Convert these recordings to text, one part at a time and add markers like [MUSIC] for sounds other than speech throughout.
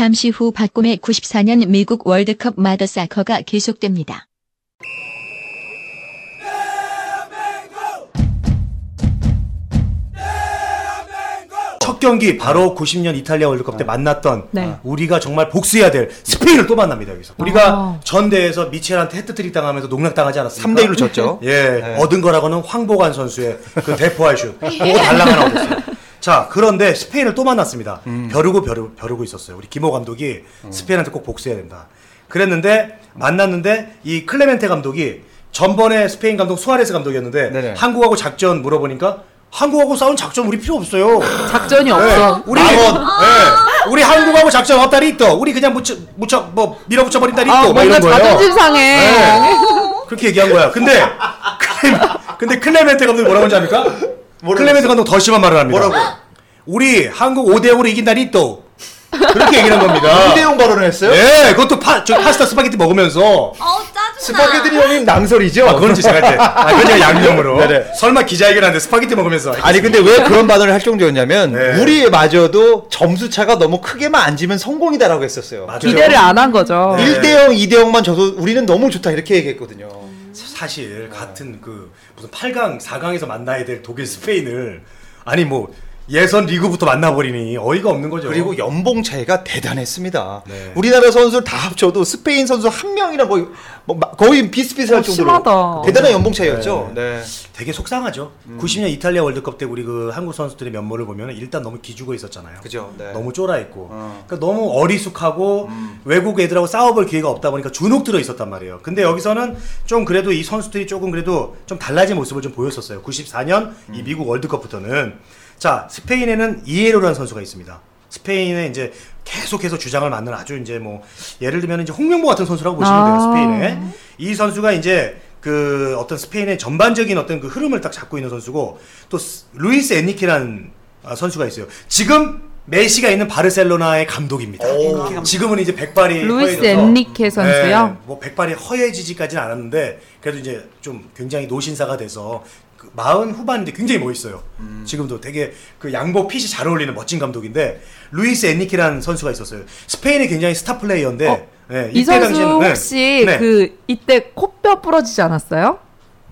잠시 후 박곰의 94년 미국 월드컵 마더사커가 계속됩니다. 첫 경기 바로 90년 이탈리아 월드컵 때 만났던 네. 우리가 정말 복수해야 될 스페인을 또 만납니다 여기서. 우리가 아. 전대에서 미첼한테 헤트트릭 당하면서 농락당하지 않았습니까? 3대 1로 졌죠. 예, 네. 얻은 거라고는 황보관 선수의 그 대포할 슛. [LAUGHS] 그거 달랑 하나 얻었어요. 자, 그런데 스페인을 또 만났습니다. 음. 벼르고 벼르, 벼르고 있었어요. 우리 김호 감독이 스페인한테 꼭 복수해야 된다. 그랬는데 만났는데 이 클레멘테 감독이 전번에 스페인 감독 수아레스 감독이었는데 네네. 한국하고 작전 물어보니까 한국하고 싸운 작전 우리 필요 없어요. 작전이 네, 없어. 우리 네, 우리 한국하고 작전 없다리 있어. 우리 그냥 묻혀 묻혀 뭐 밀어붙여 버린다리 아, 있어. 막 뭔가 이런 거예요. 자존심 상해. 네. 그렇게 얘기한 거야. 근데 [LAUGHS] 클레, 근데 클레멘테 감독이 뭐라고 하는지 압니까? 클레멘테 감독 더 심한 말을 합니다. 뭐라고? 우리 한국 5대 0으로 이긴 날이 있어. 그렇게 얘기를 한 겁니다. [LAUGHS] 휴대용 발언을 했어요? 네, 그것도 파, 저 파스타 스파게티 먹으면서. 어 짜증나. 스파게티 형님 낭설이죠? 아, 그건 제가 이제, 아, 제가 양념으로. 네네. 설마 기자회견하는데 스파게티 먹으면서. 아니 근데 왜 그런 발언을 할 정도였냐면 네. 우리마저도 점수 차가 너무 크게만 안 지면 성공이다라고 했었어요. 맞아요. 기대를 안 한 거죠. 네. 1대 0, 2대 0만 져도 우리는 너무 좋다 이렇게 얘기했거든요. 사실 같은 그 무슨 8강, 4강에서 만나야 될 독일, 스페인을 아니 뭐 예선 리그부터 만나버리니 어이가 없는 거죠. 그리고 연봉 차이가 대단했습니다. 네. 우리나라 선수를 다 합쳐도 스페인 선수 한 명이랑 거의 뭐 마- 거의 비슷비슷할 어, 정도로 심하다. 대단한 연봉 차이였죠. 네. 되게 속상하죠. 음. 90년 이탈리아 월드컵 때 우리 그 한국 선수들의 면모를 보면 일단 너무 기죽어 있었잖아요. 그죠. 네. 너무 쫄아 있고, 어. 그러니까 너무 어리숙하고 음. 외국 애들하고 싸워볼 기회가 없다 보니까 주눅 들어 있었단 말이에요. 근데 여기서는 좀 그래도 이 선수들이 조금 그래도 좀 달라진 모습을 좀 보였었어요. 94년 음. 이 미국 월드컵부터는 자 스페인에는 이에로라는 선수가 있습니다. 스페인에 이제 계속해서 주장을 맡는 아주 이제 뭐 예를 들면 이제 홍명보 같은 선수라고 보시면 돼요. 아. 스페인에 이 선수가 이제 그 어떤 스페인의 전반적인 어떤 그 흐름을 딱 잡고 있는 선수고 또 스- 루이스 엔리케라는 아, 선수가 있어요. 지금 메시가 있는 바르셀로나의 감독입니다. 지금은 이제 백발이 루이스 엔리케 선수요? 네, 뭐 백발이 허예지지까지는 않았는데 그래도 이제 좀 굉장히 노신사가 돼서 그 마흔 후반인데 굉장히 멋있어요. 음. 지금도 되게 그 양복 핏이 잘 어울리는 멋진 감독인데 루이스 엔리케라는 선수가 있었어요. 스페인의 굉장히 스타 플레이어인데 어, 네, 이 선수 당시에는- 네, 혹시 네. 그 이때 코뼈 부러지지 않았어요?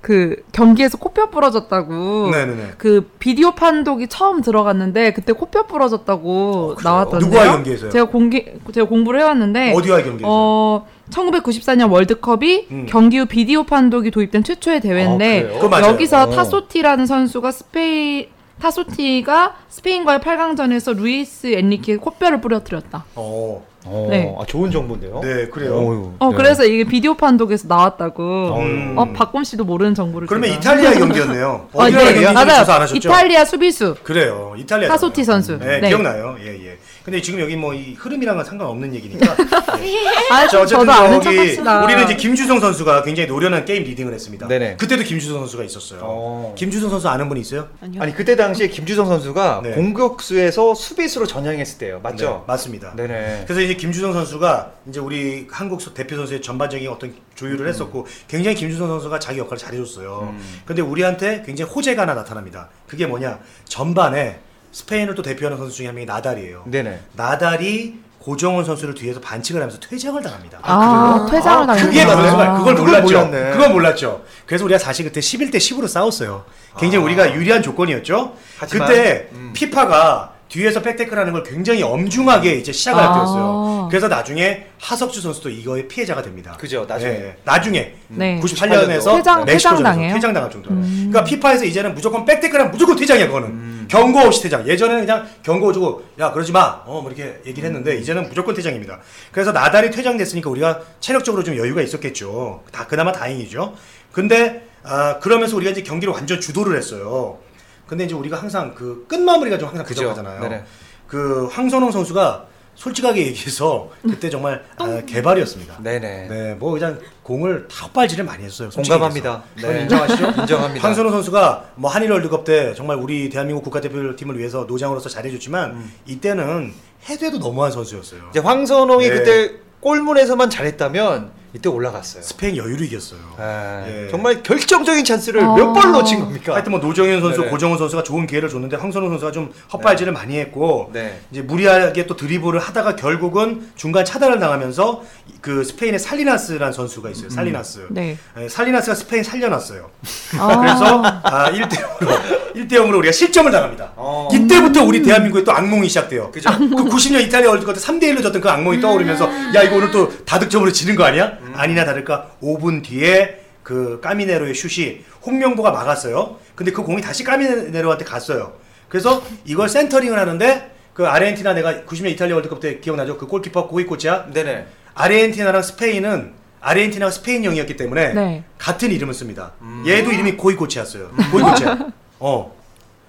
그 경기에서 코뼈 부러졌다고 네네네. 그 비디오 판독이 처음 들어갔는데 그때 코뼈 부러졌다고 그래요? 나왔던데요. 누구와의 경기에서요? 제가 공기 제가 공부를 해왔는데 어디와의 경기에서요? 어 1994년 월드컵이 음. 경기 후 비디오 판독이 도입된 최초의 대회인데 맞아요. 여기서 어. 타소티라는 선수가 스페인 타소티가 스페인과의 8강전에서 루이스 엔리케 코뼈를 부러뜨렸다. 어, 어, 네. 아, 좋은 정보인데요. 네 그래요. 어휴, 어 네. 그래서 이게 비디오 판독에서 나왔다고. 음. 어 박범 씨도 모르는 정보를. 그러면 제가. 이탈리아 [LAUGHS] 경기였네요. 어, 네, 경기인지 맞아요. 조사 안 하셨죠? 이탈리아 수비수. 그래요. 이탈리아. 타소티 선수. 네, 네. 기억나요. 예, 예. 근데 지금 여기 뭐 이 흐름이랑은 상관없는 얘기니까. [LAUGHS] 예. 아, 자, 좀 어쨌든 저도 아는 저기 척합시다. 우리는 이제 김주성 선수가 굉장히 노련한 게임 리딩을 했습니다. 네네. 그때도 김주성 선수가 있었어요. 어. 김주성 선수 아는 분 있어요? 아니 그때 당시에 김주성 선수가 네. 공격수에서 수비수로 전향했을 때요. 맞죠? 네, 맞습니다. 네네. 그래서 이제 김주성 선수가 이제 우리 한국 서- 대표 선수의 전반적인 어떤 조율을 음. 했었고 굉장히 김주성 선수가 자기 역할을 잘해줬어요. 근데 우리한테 굉장히 호재가 하나 나타납니다. 그게 뭐냐? 전반에 스페인을 또 대표하는 선수 중에 한 명이 나달이에요. 네네. 나달이 고정원 선수를 뒤에서 반칙을 하면서 퇴장을 당합니다. 아, 퇴장을 아, 당했구나. 그게 문제가 그걸 그걸 몰랐죠. 몰랐네. 그걸 몰랐죠. 그래서 우리가 사실 그때 11대 10으로 싸웠어요. 굉장히 우리가 유리한 조건이었죠. 하지만, 그때 음. 피파가 뒤에서 백테크라는 걸 굉장히 엄중하게 이제 시작을 아. 했었어요. 그래서 나중에 하석주 선수도 이거의 피해자가 됩니다. 그죠, 나중에. 예, 나중에 네. 98년에서 퇴장- 퇴장당해요? 퇴장당할 정도로. 그러니까 피파에서 이제는 무조건 백테크라면 무조건 퇴장이야 그거는. 경고 없이 퇴장. 예전에는 그냥 경고 주고 야 그러지 마. 어 뭐 이렇게 얘기를 했는데 이제는 무조건 퇴장입니다. 그래서 나달이 퇴장됐으니까 우리가 체력적으로 좀 여유가 있었겠죠. 다 그나마 다행이죠. 근데 아 그러면서 우리가 이제 경기를 완전 주도를 했어요. 근데 이제 우리가 항상 그 끝마무리가 좀 항상. 부족하잖아요. 그 황선홍 선수가 솔직하게 얘기해서 그때 정말 아, 개발이었습니다. 네네. 네, 뭐 그냥 공을 탑발질을 많이 했어요. 공감합니다. 얘기해서. 네. 인정하시죠? [LAUGHS] 인정합니다. 황선우 선수가 뭐 한일 월드컵 때 정말 우리 대한민국 국가대표팀을 위해서 노장으로서 잘해줬지만 음. 이때는 해도 해도 너무한 선수였어요. 이제 황선홍이 네. 그때 골문에서만 잘했다면 이때 올라갔어요. 스페인 여유로 이겼어요. 예. 예. 정말 결정적인 찬스를 아. 몇 번 놓친 겁니까? 하여튼 뭐 노정윤 선수, 네네. 고정운 선수가 좋은 기회를 줬는데 황선홍 선수가 좀 헛발질을 많이 했고 네. 이제 무리하게 또 드리블을 하다가 결국은 중간 차단을 당하면서 그 스페인의 살리나스라는 선수가 있어요. 살리나스. 네. 예, 살리나스가 스페인 살려놨어요. 아. [LAUGHS] 그래서 아, 1대 0으로 1대 0으로 우리가 실점을 당합니다. 어. 이때부터 우리 대한민국의 또 악몽이 시작돼요. 그죠. 그 90년 이탈리아 월드컵 때 3대 1로 졌던 그 악몽이 떠오르면서 야 이거 오늘 또 다득점으로 지는 거 아니야? 아니나 다를까 5분 뒤에 그 까미네로의 슛이 홍명보가 막았어요. 근데 그 공이 다시 까미네로한테 갔어요. 그래서 이걸 센터링을 하는데 그 아르헨티나 내가 90년 이탈리아 월드컵 때 기억나죠? 그 골키퍼 고이코치야. 네네. 아르헨티나랑 스페인은 아르헨티나가 스페인형이었기 때문에 네. 같은 이름을 씁니다. 얘도 이름이 고이코치였어요. 고이코치야. 어.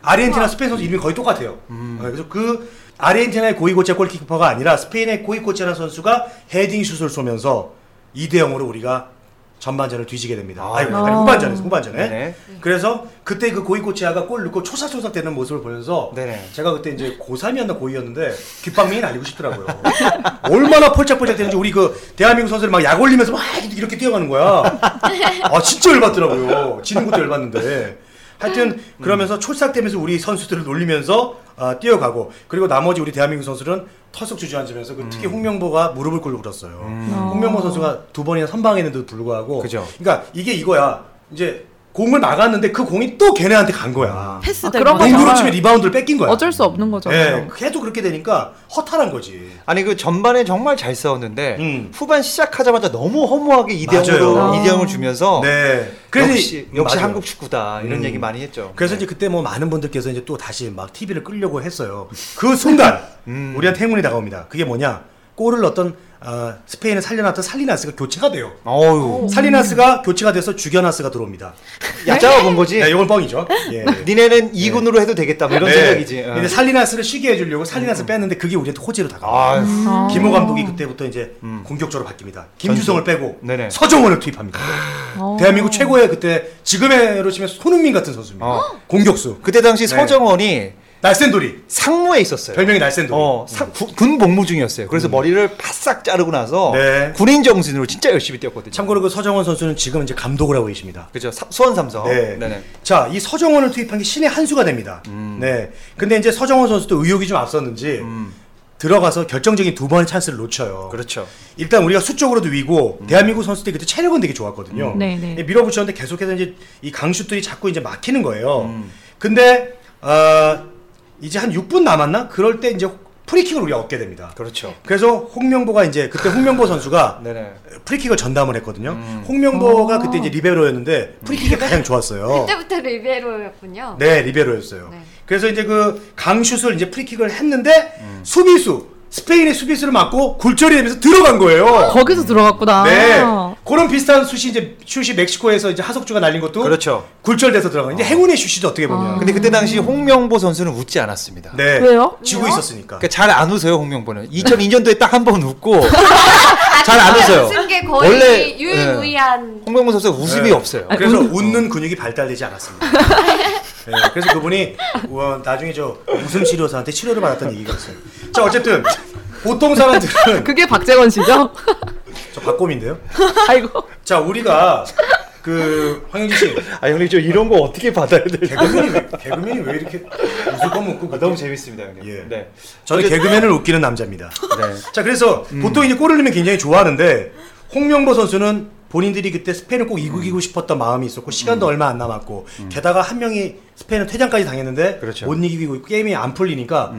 아르헨티나 스페인 선수 이름이 거의 똑같아요. 어, 그래서 그 아르헨티나의 고이코치아 골키퍼가 아니라 스페인의 고이코치라는 선수가 헤딩 슛을 쏘면서 2대 0으로 우리가 전반전을 뒤지게 됩니다. 아, 아, 니 네. 후반전에서 후반전에. 네네. 그래서 그때 그 고이코치아가 골 넣고 초삭초삭 되는 모습을 보면서 네네. 제가 그때 이제 고3이었나 고2였는데 귓방맹이 날리고 싶더라고요. [LAUGHS] 얼마나 폴짝폴짝 되는지 우리 그 대한민국 선수들 막 약 올리면서 막 이렇게 뛰어가는 거야. 아 진짜 열받더라고요. 지는 것도 열받는데. 하여튼 그러면서 촐싹대면서 우리 선수들을 놀리면서 아, 뛰어가고 그리고 나머지 우리 대한민국 선수들은 털썩 주저앉으면서 그 특히 홍명보가 무릎을 꿇었어요. 홍명보 선수가 두 번이나 선방했는데도 불구하고 그죠. 그러니까 이게 이거야. 이제 공을 막았는데 그 공이 또 걔네한테 간 거야. 패스 아, 될 그런 거 뻔했어요. 공으로 치면 리바운드를 뺏긴 거야. 어쩔 수 없는 예, 거잖아요. 계속 그렇게 되니까 허탈한 거지. 아니 그 전반에 정말 잘 싸웠는데 음. 후반 시작하자마자 너무 허무하게 2대 맞아요. 0으로 2대 0을 주면서 네. 역시 이- 역시 맞아요. 한국 축구다 이런 음. 얘기 많이 했죠. 그래서 이제 그때 뭐 많은 분들께서 이제 또 다시 막 TV를 끌려고 했어요. 그 순간 음. 우리한테 행운이 다가옵니다. 그게 뭐냐? 골을 넣었던 어, 스페인을 살려놨던 살리나스가 교체가 돼요. 어유 살리나스가 교체가 돼서 주겨나스가 들어옵니다. 얕잡아 본 거지. 네, 이건 뻥이죠. 예. 니네는 2군으로 해도 되겠다 뭐 이런 네. 생각이지. 어. 근데 살리나스를 쉬게 해주려고 살리나스 뺐는데 그게 우리한테 호재로 다가와요. 아유. 아. 김호 감독이 그때부터 이제 공격적으로 바뀝니다. 김주성을 빼고 네네. 서정원을 투입합니다. 어. 대한민국 최고의 그때 지금으로 치면 손흥민 같은 선수입니다. 어. 공격수. 그때 당시 네. 서정원이 날쌘돌이. 상무에 있었어요. 별명이 날쌘돌이. 어, 사- 구- 군 복무 중이었어요. 그래서 머리를 바싹 자르고 나서 네. 군인 정신으로 진짜 열심히 뛰었거든요. 참고로 그 서정원 선수는 지금 이제 감독을 하고 계십니다. 그죠. 사- 수원 삼성. 네. 네네. 자, 이 서정원을 투입한 게 신의 한 수가 됩니다. 네. 근데 이제 서정원 선수도 의욕이 좀 앞섰는지 들어가서 결정적인 두 번의 찬스를 놓쳐요. 그렇죠. 일단 우리가 수적으로도 위고 대한민국 선수들이 그때 체력은 되게 좋았거든요. 네, 네. 예, 밀어붙였는데 계속해서 이제 이 강슛들이 자꾸 이제 막히는 거예요. 근데 어, 이제 한 6분 남았나? 그럴 때 이제 프리킥을 우리가 얻게 됩니다. 그렇죠. 그래서 홍명보가 이제 그때 홍명보 선수가 [LAUGHS] 네네. 프리킥을 전담을 했거든요. 홍명보가 어. 그때 이제 리베로였는데 프리킥이 가장 좋았어요. 그때부터 리베로였군요. 네, 리베로였어요. 네. 그래서 이제 그 강슛을 이제 프리킥을 했는데 수비수 스페인의 수비수를 맞고 굴절이 되면서 들어간 거예요. 거기서 들어갔구나. 네. 그런 비슷한 슛이 이제 슛이 멕시코에서 이제 하석주가 날린 것도 그렇죠. 굴절돼서 들어간. 이제 행운의 슛이죠 어떻게 보면. 근데 그때 당시 홍명보 선수는 웃지 않았습니다. 네. 왜요? 지고 왜요? 있었으니까. 그러니까 잘 안 웃어요 홍명보는. 2002년도에 딱 한 번 웃고 [LAUGHS] 잘안 웃어요. 웃은 게 거의 원래, 유일무이한. 홍명보 선수가 웃음이 네. 없어요. 그래서 웃는 근육이 발달되지 않았습니다. 네, 그래서 그분이 우와, 나중에 저 웃음 치료사한테 치료를 받았던 얘기가 있어요. 자 어쨌든 보통 사람들은 그게 박재건 씨죠? 저 박곰인데요. 아이고. 자 우리가 그 황영진 씨 아 형님 저 이런 거 어떻게 받아야 돼요? 개그맨이 왜, 개그맨이 왜 이렇게 웃을 거면 웃고 아, 너무 재밌습니다 형님. 예. 네. 저는 개그맨을 웃기는 남자입니다. 네. 자 그래서 보통 이제 골을 넣으면 굉장히 좋아하는데 홍명보 선수는 본인들이 그때 스페인을 꼭 이기고 싶었던 마음이 있었고 시간도 얼마 안 남았고 게다가 한 명이 스페인은 퇴장까지 당했는데 그렇죠. 못 이기고 게임이 안 풀리니까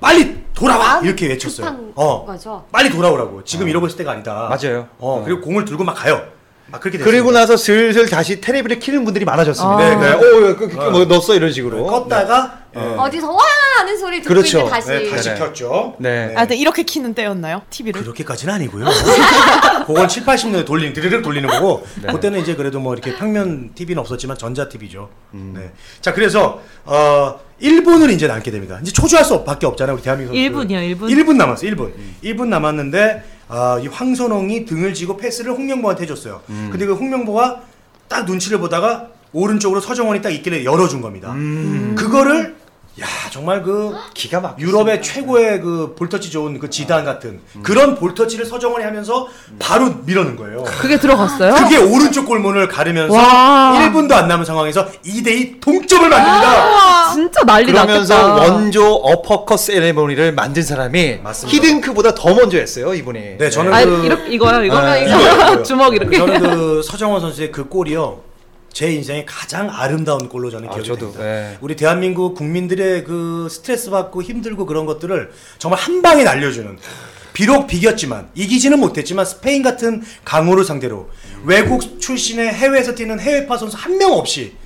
빨리 돌아와 이렇게 외쳤어요. 어 거죠. 빨리 돌아오라고 지금 이러고 있을 때가 아니다. 맞아요. 어 어. 그리고 공을 들고 막 가요. 막 그렇게 됐습니다. 그리고 나서 슬슬 다시 테레비를 키는 분들이 많아졌습니다. 아. 네, 네. 오, 그, 그, 어. 뭐 넣었어 이런 식으로. 껐다가 예. 어디서 와 하는 소리 듣고 그렇죠. 이제 다시. 네, 다시 네네. 켰죠. 네. 아, 아, 근데 이렇게 키는 때였나요? TV를? 그렇게까지는 아니고요. [LAUGHS] 그건 7, 80년대 돌리는 드르륵 돌리는 거고 네. 그때는 이제 그래도 뭐 이렇게 평면 TV는 없었지만 전자 TV죠. 음. 네. 자 그래서 어 1분을 이제 남게 됩니다. 이제 초조할 수밖에 없잖아요. 우리 대한민국 선수. 1분이요, 1분. 1분 남았어. 1분. 음. 1분 남았는데 아, 이 황선홍이 등을 쥐고 패스를 홍명보한테 해줬어요. 음. 근데 그 홍명보가 딱 눈치를 보다가 오른쪽으로 서정원이 딱 있길래 열어준 겁니다. 음. 그거를 야 정말 그 [GASPS] 기가 막 유럽의 최고의 그 볼터치 좋은 그 지단 같은 그런 볼터치를 서정원이 하면서 바로 밀어넣은 거예요. 그게 들어갔어요? 그게 오른쪽 골문을 가르면서 와. 1분도 안 남은 상황에서 2대2 동점을 만듭니다. 진짜 난리 그러면서 났겠다. 원조 어퍼컷 세레모니를 만든 사람이 맞습니다. 히딩크보다 더 먼저 했어요 이분이. 네, 저는 아, 그 이렇게 이거요, 이거. 아, 이거, 이거요. [LAUGHS] 주먹 이렇게. 저는 그 서정원 선수의 그 골이요. 제 인생의 가장 아름다운 골로 저는 아, 기억이 저도, 됩니다. 네. 우리 대한민국 국민들의 그 스트레스 받고 힘들고 그런 것들을 정말 한 방에 날려주는 비록 비겼지만 이기지는 못했지만 스페인 같은 강호를 상대로 외국 출신의 해외에서 뛰는 해외파 선수 한 명 없이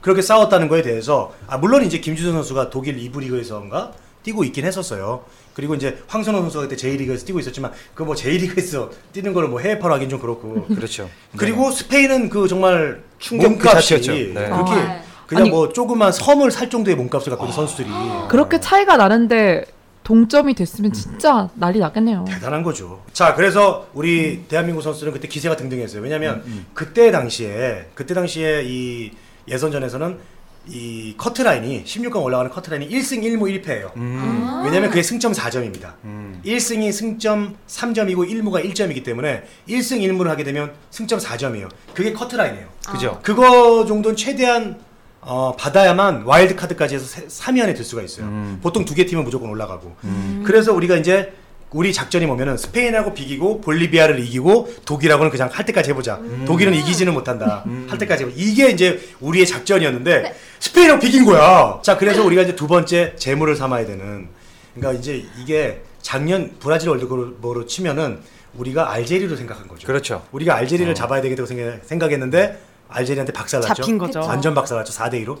그렇게 싸웠다는 거에 대해서 아 물론 이제 김주선 선수가 독일 2부 리그에서인가 뛰고 있긴 했었어요. 그리고 이제 황선호 선수가 그때 J리그에서 뛰고 있었지만 그 뭐 J리그에서 뛰는 거를 뭐 해외파로 하긴 좀 그렇고 [LAUGHS] 그렇죠. 그리고 스페인은 그 정말 충격 그 자체였죠. 네. 그렇게 아. 그냥 아니- 뭐 조그만 섬을 살 정도의 몸값을 갖고 있는 선수들이 그렇게 차이가 나는데 동점이 됐으면 진짜 난리 났겠네요. 대단한 거죠. 자, 그래서 우리 대한민국 선수들은 그때 기세가 등등했어요. 왜냐하면 그때 당시에 그때 당시에 이 예선전에서는 이 커트라인이 16강 올라가는 커트라인이 1승 1무 1패예요. 왜냐면 그게 승점 4점입니다. 1승이 승점 3점이고 1무가 1점이기 때문에 1승 1무를 하게 되면 승점 4점이에요. 그게 커트라인이에요. 그죠. 그거 정도는 최대한 어, 받아야만 와일드 카드까지 해서 3위 안에 들 수가 있어요. 보통 두 개 팀은 무조건 올라가고. 그래서 우리가 이제 우리 작전이 뭐냐면 스페인하고 비기고 볼리비아를 이기고 독일하고는 그냥 할 때까지 해보자. 독일은 이기지는 못한다. 할 때까지 해보자. 이게 이제 우리의 작전이었는데 네. 스페인하고 비긴 거야. 자 그래서 우리가 이제 두 번째 제물을 삼아야 되는. 그러니까 이제 이게 작년 브라질 월드컵으로 치면은 우리가 알제리로 생각한 거죠. 그렇죠. 우리가 알제리를 잡아야 되겠다고 생각, 생각 했는데 알제리한테 박살났죠. 잡힌 거죠. 완전 박살났죠. 4대 2로.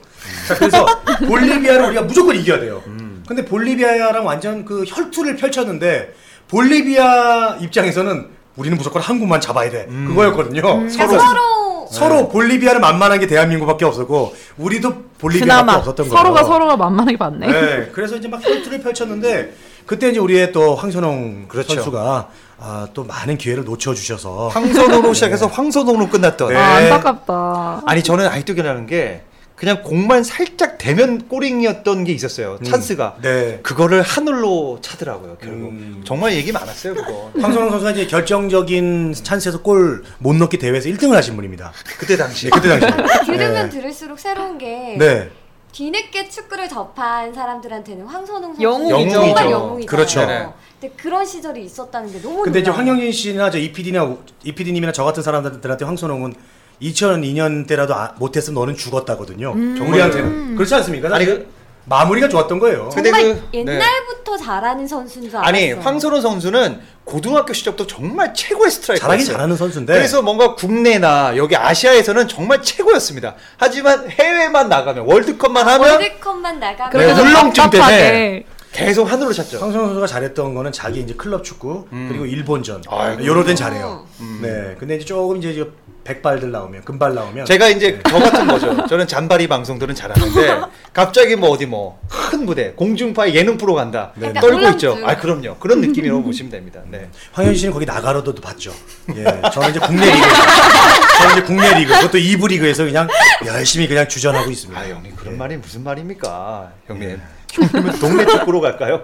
자, 그래서 볼리비아를 우리가 무조건 이겨야 돼요. 근데 볼리비아랑 완전 그 혈투를 펼쳤는데 볼리비아 입장에서는 우리는 무조건 한국만 잡아야 돼. 그거였거든요. 그러니까 서로 서로 서로 볼리비아를 만만한 게 대한민국밖에 없었고 우리도 볼리비아밖에 없었던 거예요. 서로가 서로가 만만하게 봤네. 네, 그래서 이제 막 혈투를 펼쳤는데 그때 이제 우리의 또 황선홍 그렇죠. 선수가 아, 또 많은 기회를 놓쳐 주셔서 황선홍으로 [LAUGHS] 시작해서 황선홍으로 끝났던. 네. 아, 안타깝다. 아니 저는 아직도 기억나는 게 그냥 공만 살짝 대면 꼬링이었던 게 있었어요. 찬스가. 네. 그거를 하늘로 차더라고요. 결국. 음. 정말 얘기 많았어요 그거. [LAUGHS] 황선홍 선수가 이제 결정적인 찬스에서 골 못 넣기 대회에서 1등을 하신 분입니다. 그때 당시. 네, 그때 당시에. 들으면 [LAUGHS] 네. 들을수록 새로운 게 네. 뒤늦게 축구를 접한 사람들한테는 황선홍 선수 영웅이죠. 정말 영웅이죠. 영웅이잖아요. 그렇죠. 네네. 근데 그런 시절이 있었다는 게 너무 근데 이제 놀라워요. 황영진 씨나 저 이PD나 이PD님이나 저 같은 사람들한테 황선홍은 2002년 때라도 아, 못했으면 너는 죽었다거든요. 우리한테는 그렇지 않습니까? 아니, 사실 마무리가 좋았던 거예요. 근데 정말 그- 옛날부터 잘하는 선수인 줄 알았어요. 아니 황선홍 선수는 고등학교 시절부터 정말 최고의 스트라이커였어요. 잘하긴 잘하는 선수인데 그래서 뭔가 국내나 여기 아시아에서는 정말 최고였습니다. 하지만 해외만 나가면 월드컵만 하면 월드컵만 나가면 네, 그래서 울렁증 때문에 답답하게. 계속 하늘로 찼죠. 황선홍 선수가 잘했던 거는 자기 이제 클럽 축구 그리고 일본전 아이고. 요럴 땐 잘해요. 네. 근데 이제 조금 이제 저 백발들 나오면 금발 나오면 제가 이제 저 같은 거죠. [LAUGHS] 저는 잔바리 방송들은 잘하는데 [LAUGHS] 갑자기 뭐 어디 뭐 큰 무대 공중파의 예능 프로 간다 네. 떨고. 있죠. 아 그럼요. 그런 느낌이라고 보시면 됩니다. 네. 황현진 씨는 거기 나가로도 봤죠. 예, 저는 이제 국내 리그, [LAUGHS] 저는 이제 국내 리그, 그것도 2부 리그에서 그냥 열심히 그냥 주전하고 있습니다. 아 형님 그런 말이 무슨 말입니까, 형님? 형님은 동네 축구로 갈까요?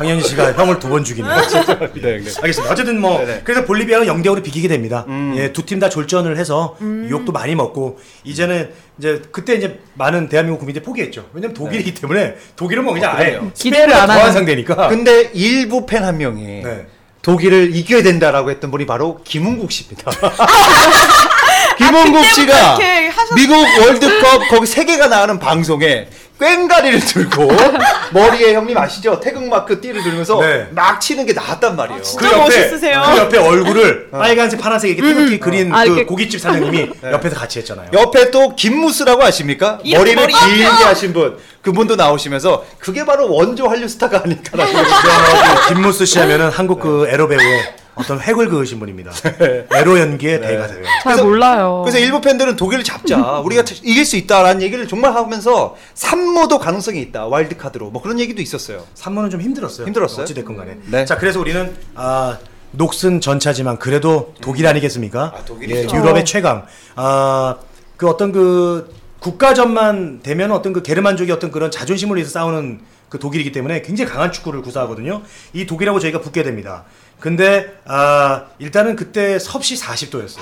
황현진 씨가 형을 두 번 죽이네요. 네, 네. 알겠습니다. 어쨌든 뭐 네네. 그래서 볼리비아가 0대 5로 비기게 됩니다. 예, 두 팀 다 졸전을 해서 욕도 많이 먹고 이제는 이제 그때 이제 많은 대한민국 국민들이 포기했죠. 왜냐면 독일이기 때문에 독일은 뭐 그냥 어, 아예. 기대를 안 하는. 상대니까. 근데 일부 팬 한 명이 네. 독일을 이겨야 된다라고 했던 분이 바로 김은국 씨입니다. [LAUGHS] 김은국 씨가 이렇게 하셨- 미국 월드컵 거기 세계가 나가는 방송에 꽹가리를 들고 [LAUGHS] 머리에 형님 아시죠? 태극마크 띠를 들면서 네. 막 치는 게 나왔단 말이에요. 진짜 멋있으세요. 그 옆에 얼굴을 빨간색, 파란색 이렇게 태극기 그린 아, 그 이렇게- 고깃집 사장님이 [LAUGHS] 옆에서 같이 했잖아요. 옆에 또 김무스라고 아십니까? 머리를 머리- 길게 하신 분 그분도 나오시면서 그게 바로 원조 한류 스타가 아닐까라고 [LAUGHS] 그 김무스 씨 하면은 한국 그 에로 배우의 어떤 획을 그으신 분입니다. [LAUGHS] 에로 연기의 대가 돼요. 잘 몰라요. 그래서 일부 팬들은 독일을 잡자 우리가 이길 수 있다라는 얘기를 정말 하면서 3무도 가능성이 있다 와일드 카드로 뭐 그런 얘기도 있었어요. 3무는 좀 힘들었어요. 힘들었어요? 어찌 됐건 간에. 네. 자, 그래서 우리는 아 녹슨 전차지만 그래도 독일 아니겠습니까? 아, 독일이죠. 예, 유럽의 최강. 아, 그 어떤 그 국가전만 되면 어떤 그 게르만족의 어떤 그런 자존심을 위해서 싸우는 그 독일이기 때문에 굉장히 강한 축구를 구사하거든요. 이 독일하고 저희가 붙게 됩니다. 근데 아 일단은 그때 섭씨 40도였어요.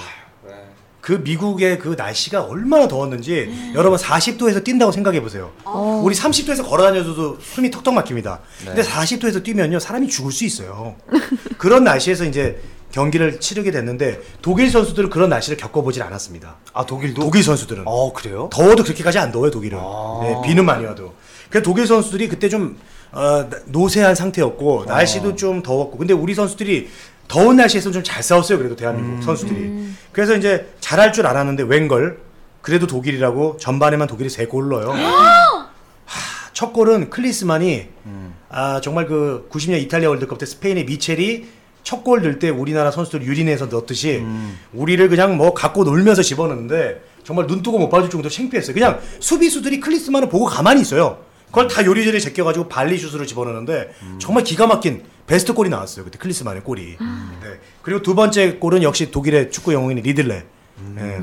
그 미국의 그 날씨가 얼마나 더웠는지 여러분 40도에서 뛴다고 생각해 보세요. 우리 30도에서 걸어 다녀도 숨이 턱턱 막힙니다. 근데 40도에서 뛰면요 사람이 죽을 수 있어요. [LAUGHS] 그런 날씨에서 이제 경기를 치르게 됐는데 독일 선수들은 그런 날씨를 겪어보질 않았습니다. 아 독일도. 독일 선수들은 어 그래요? 더워도 그렇게까지 안 더워요 독일은. 아. 네, 비는 많이 와도. 그래서 독일 선수들이 그때 좀 어, 노쇠한 상태였고 날씨도 좀 더웠고 근데 우리 선수들이 더운 날씨에서 좀잘 싸웠어요 그래도 대한민국 선수들이. 그래서 이제 잘할 줄 알았는데 웬걸 그래도 독일이라고 전반에만 독일이 세 골 넣어요. [GASPS] 하, 첫 골은 클리스만이 아 정말 그 90년 이탈리아 월드컵 때 스페인의 미첼이 첫 골 넣을 때 우리나라 선수들 유린해서 넣었듯이 우리를 그냥 뭐 갖고 놀면서 집어넣는데 정말 눈 뜨고 못 봐줄 정도로 창피했어요. 그냥 수비수들이 클리스만을 보고 가만히 있어요. 그걸 다 요리조리 제껴가지고 발리슛으로 집어넣는데 정말 기가 막힌 베스트 골이 나왔어요. 그때 클린스만의 골이. 네. 그리고 두 번째 골은 역시 독일의 축구 영웅인 리들레. 네.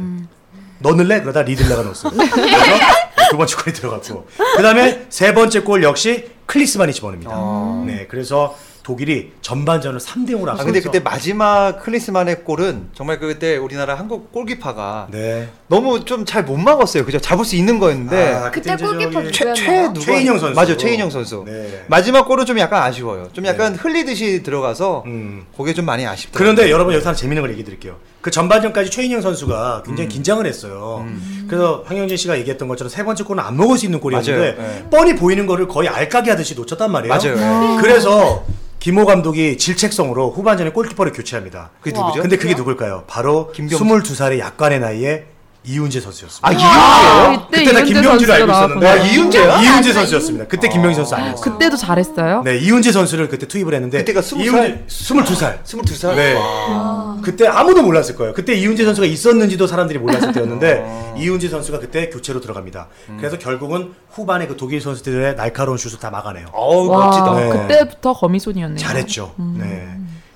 넣을래? 그러다 리들레가 넣었어요. [LAUGHS] 그래서 두 번째 골이 들어갔고. 그 다음에 세 번째 골 역시 클린스만이 집어넣습니다. 네. 그래서 독일이 전반전을 3대 0으로 아 앞서서. 근데 그때 마지막 클린스만의 골은 정말 그때 우리나라 한국 골키퍼가 네. 너무 좀 잘 못 막았어요. 그죠? 잡을 수 있는 거였는데 아, 그때 골키퍼 최, 최? 누가 최인영 선수. 맞아 최인영 선수. 네. 마지막 골은 좀 약간 아쉬워요. 좀 약간 흘리듯이 들어가서 음. 그게 좀 많이 아쉽더라고요. 그런데 여러분 여기서 하나 재밌는 걸 얘기 드릴게요. 그 전반전까지 최인영 선수가 음. 굉장히 긴장을 했어요. 그래서 황영진 씨가 얘기했던 것처럼 세 번째 골은 안 먹을 수 있는 골이었는데 맞아요. 네. 뻔히 보이는 거를 거의 알까기 하듯이 놓쳤단 말이에요. 맞아요. 네. 그래서 김호 감독이 질책성으로 후반전에 골키퍼를 교체합니다. 그게 누구죠? 근데 그게 누굴까요? 바로 김경수. 22살의 약간의 나이에 이훈재 선수였습니다. 아 아, 이윤재요? 그때 그때 다 이윤재 김명주를 알고 선수가 있었는데. 아, 이윤재야? 이훈재 선수였습니다. 그때 김명희 선수 아니었어요. 그때도 잘했어요? 네, 이훈재 선수를 그때 투입을 했는데 그때가 스무 이훈재 22살. 22살? 네. 그때 아무도 몰랐을 거예요. 그때 이훈재 선수가 있었는지도 사람들이 몰랐을 때였는데 [LAUGHS] 이훈재 선수가 그때 교체로 들어갑니다. 그래서 결국은 후반에 그 독일 선수들의 날카로운 슛을 다 막아내요. 어우 와, 멋지다. 네. 그때부터 거미손이었네요. 잘했죠. 네.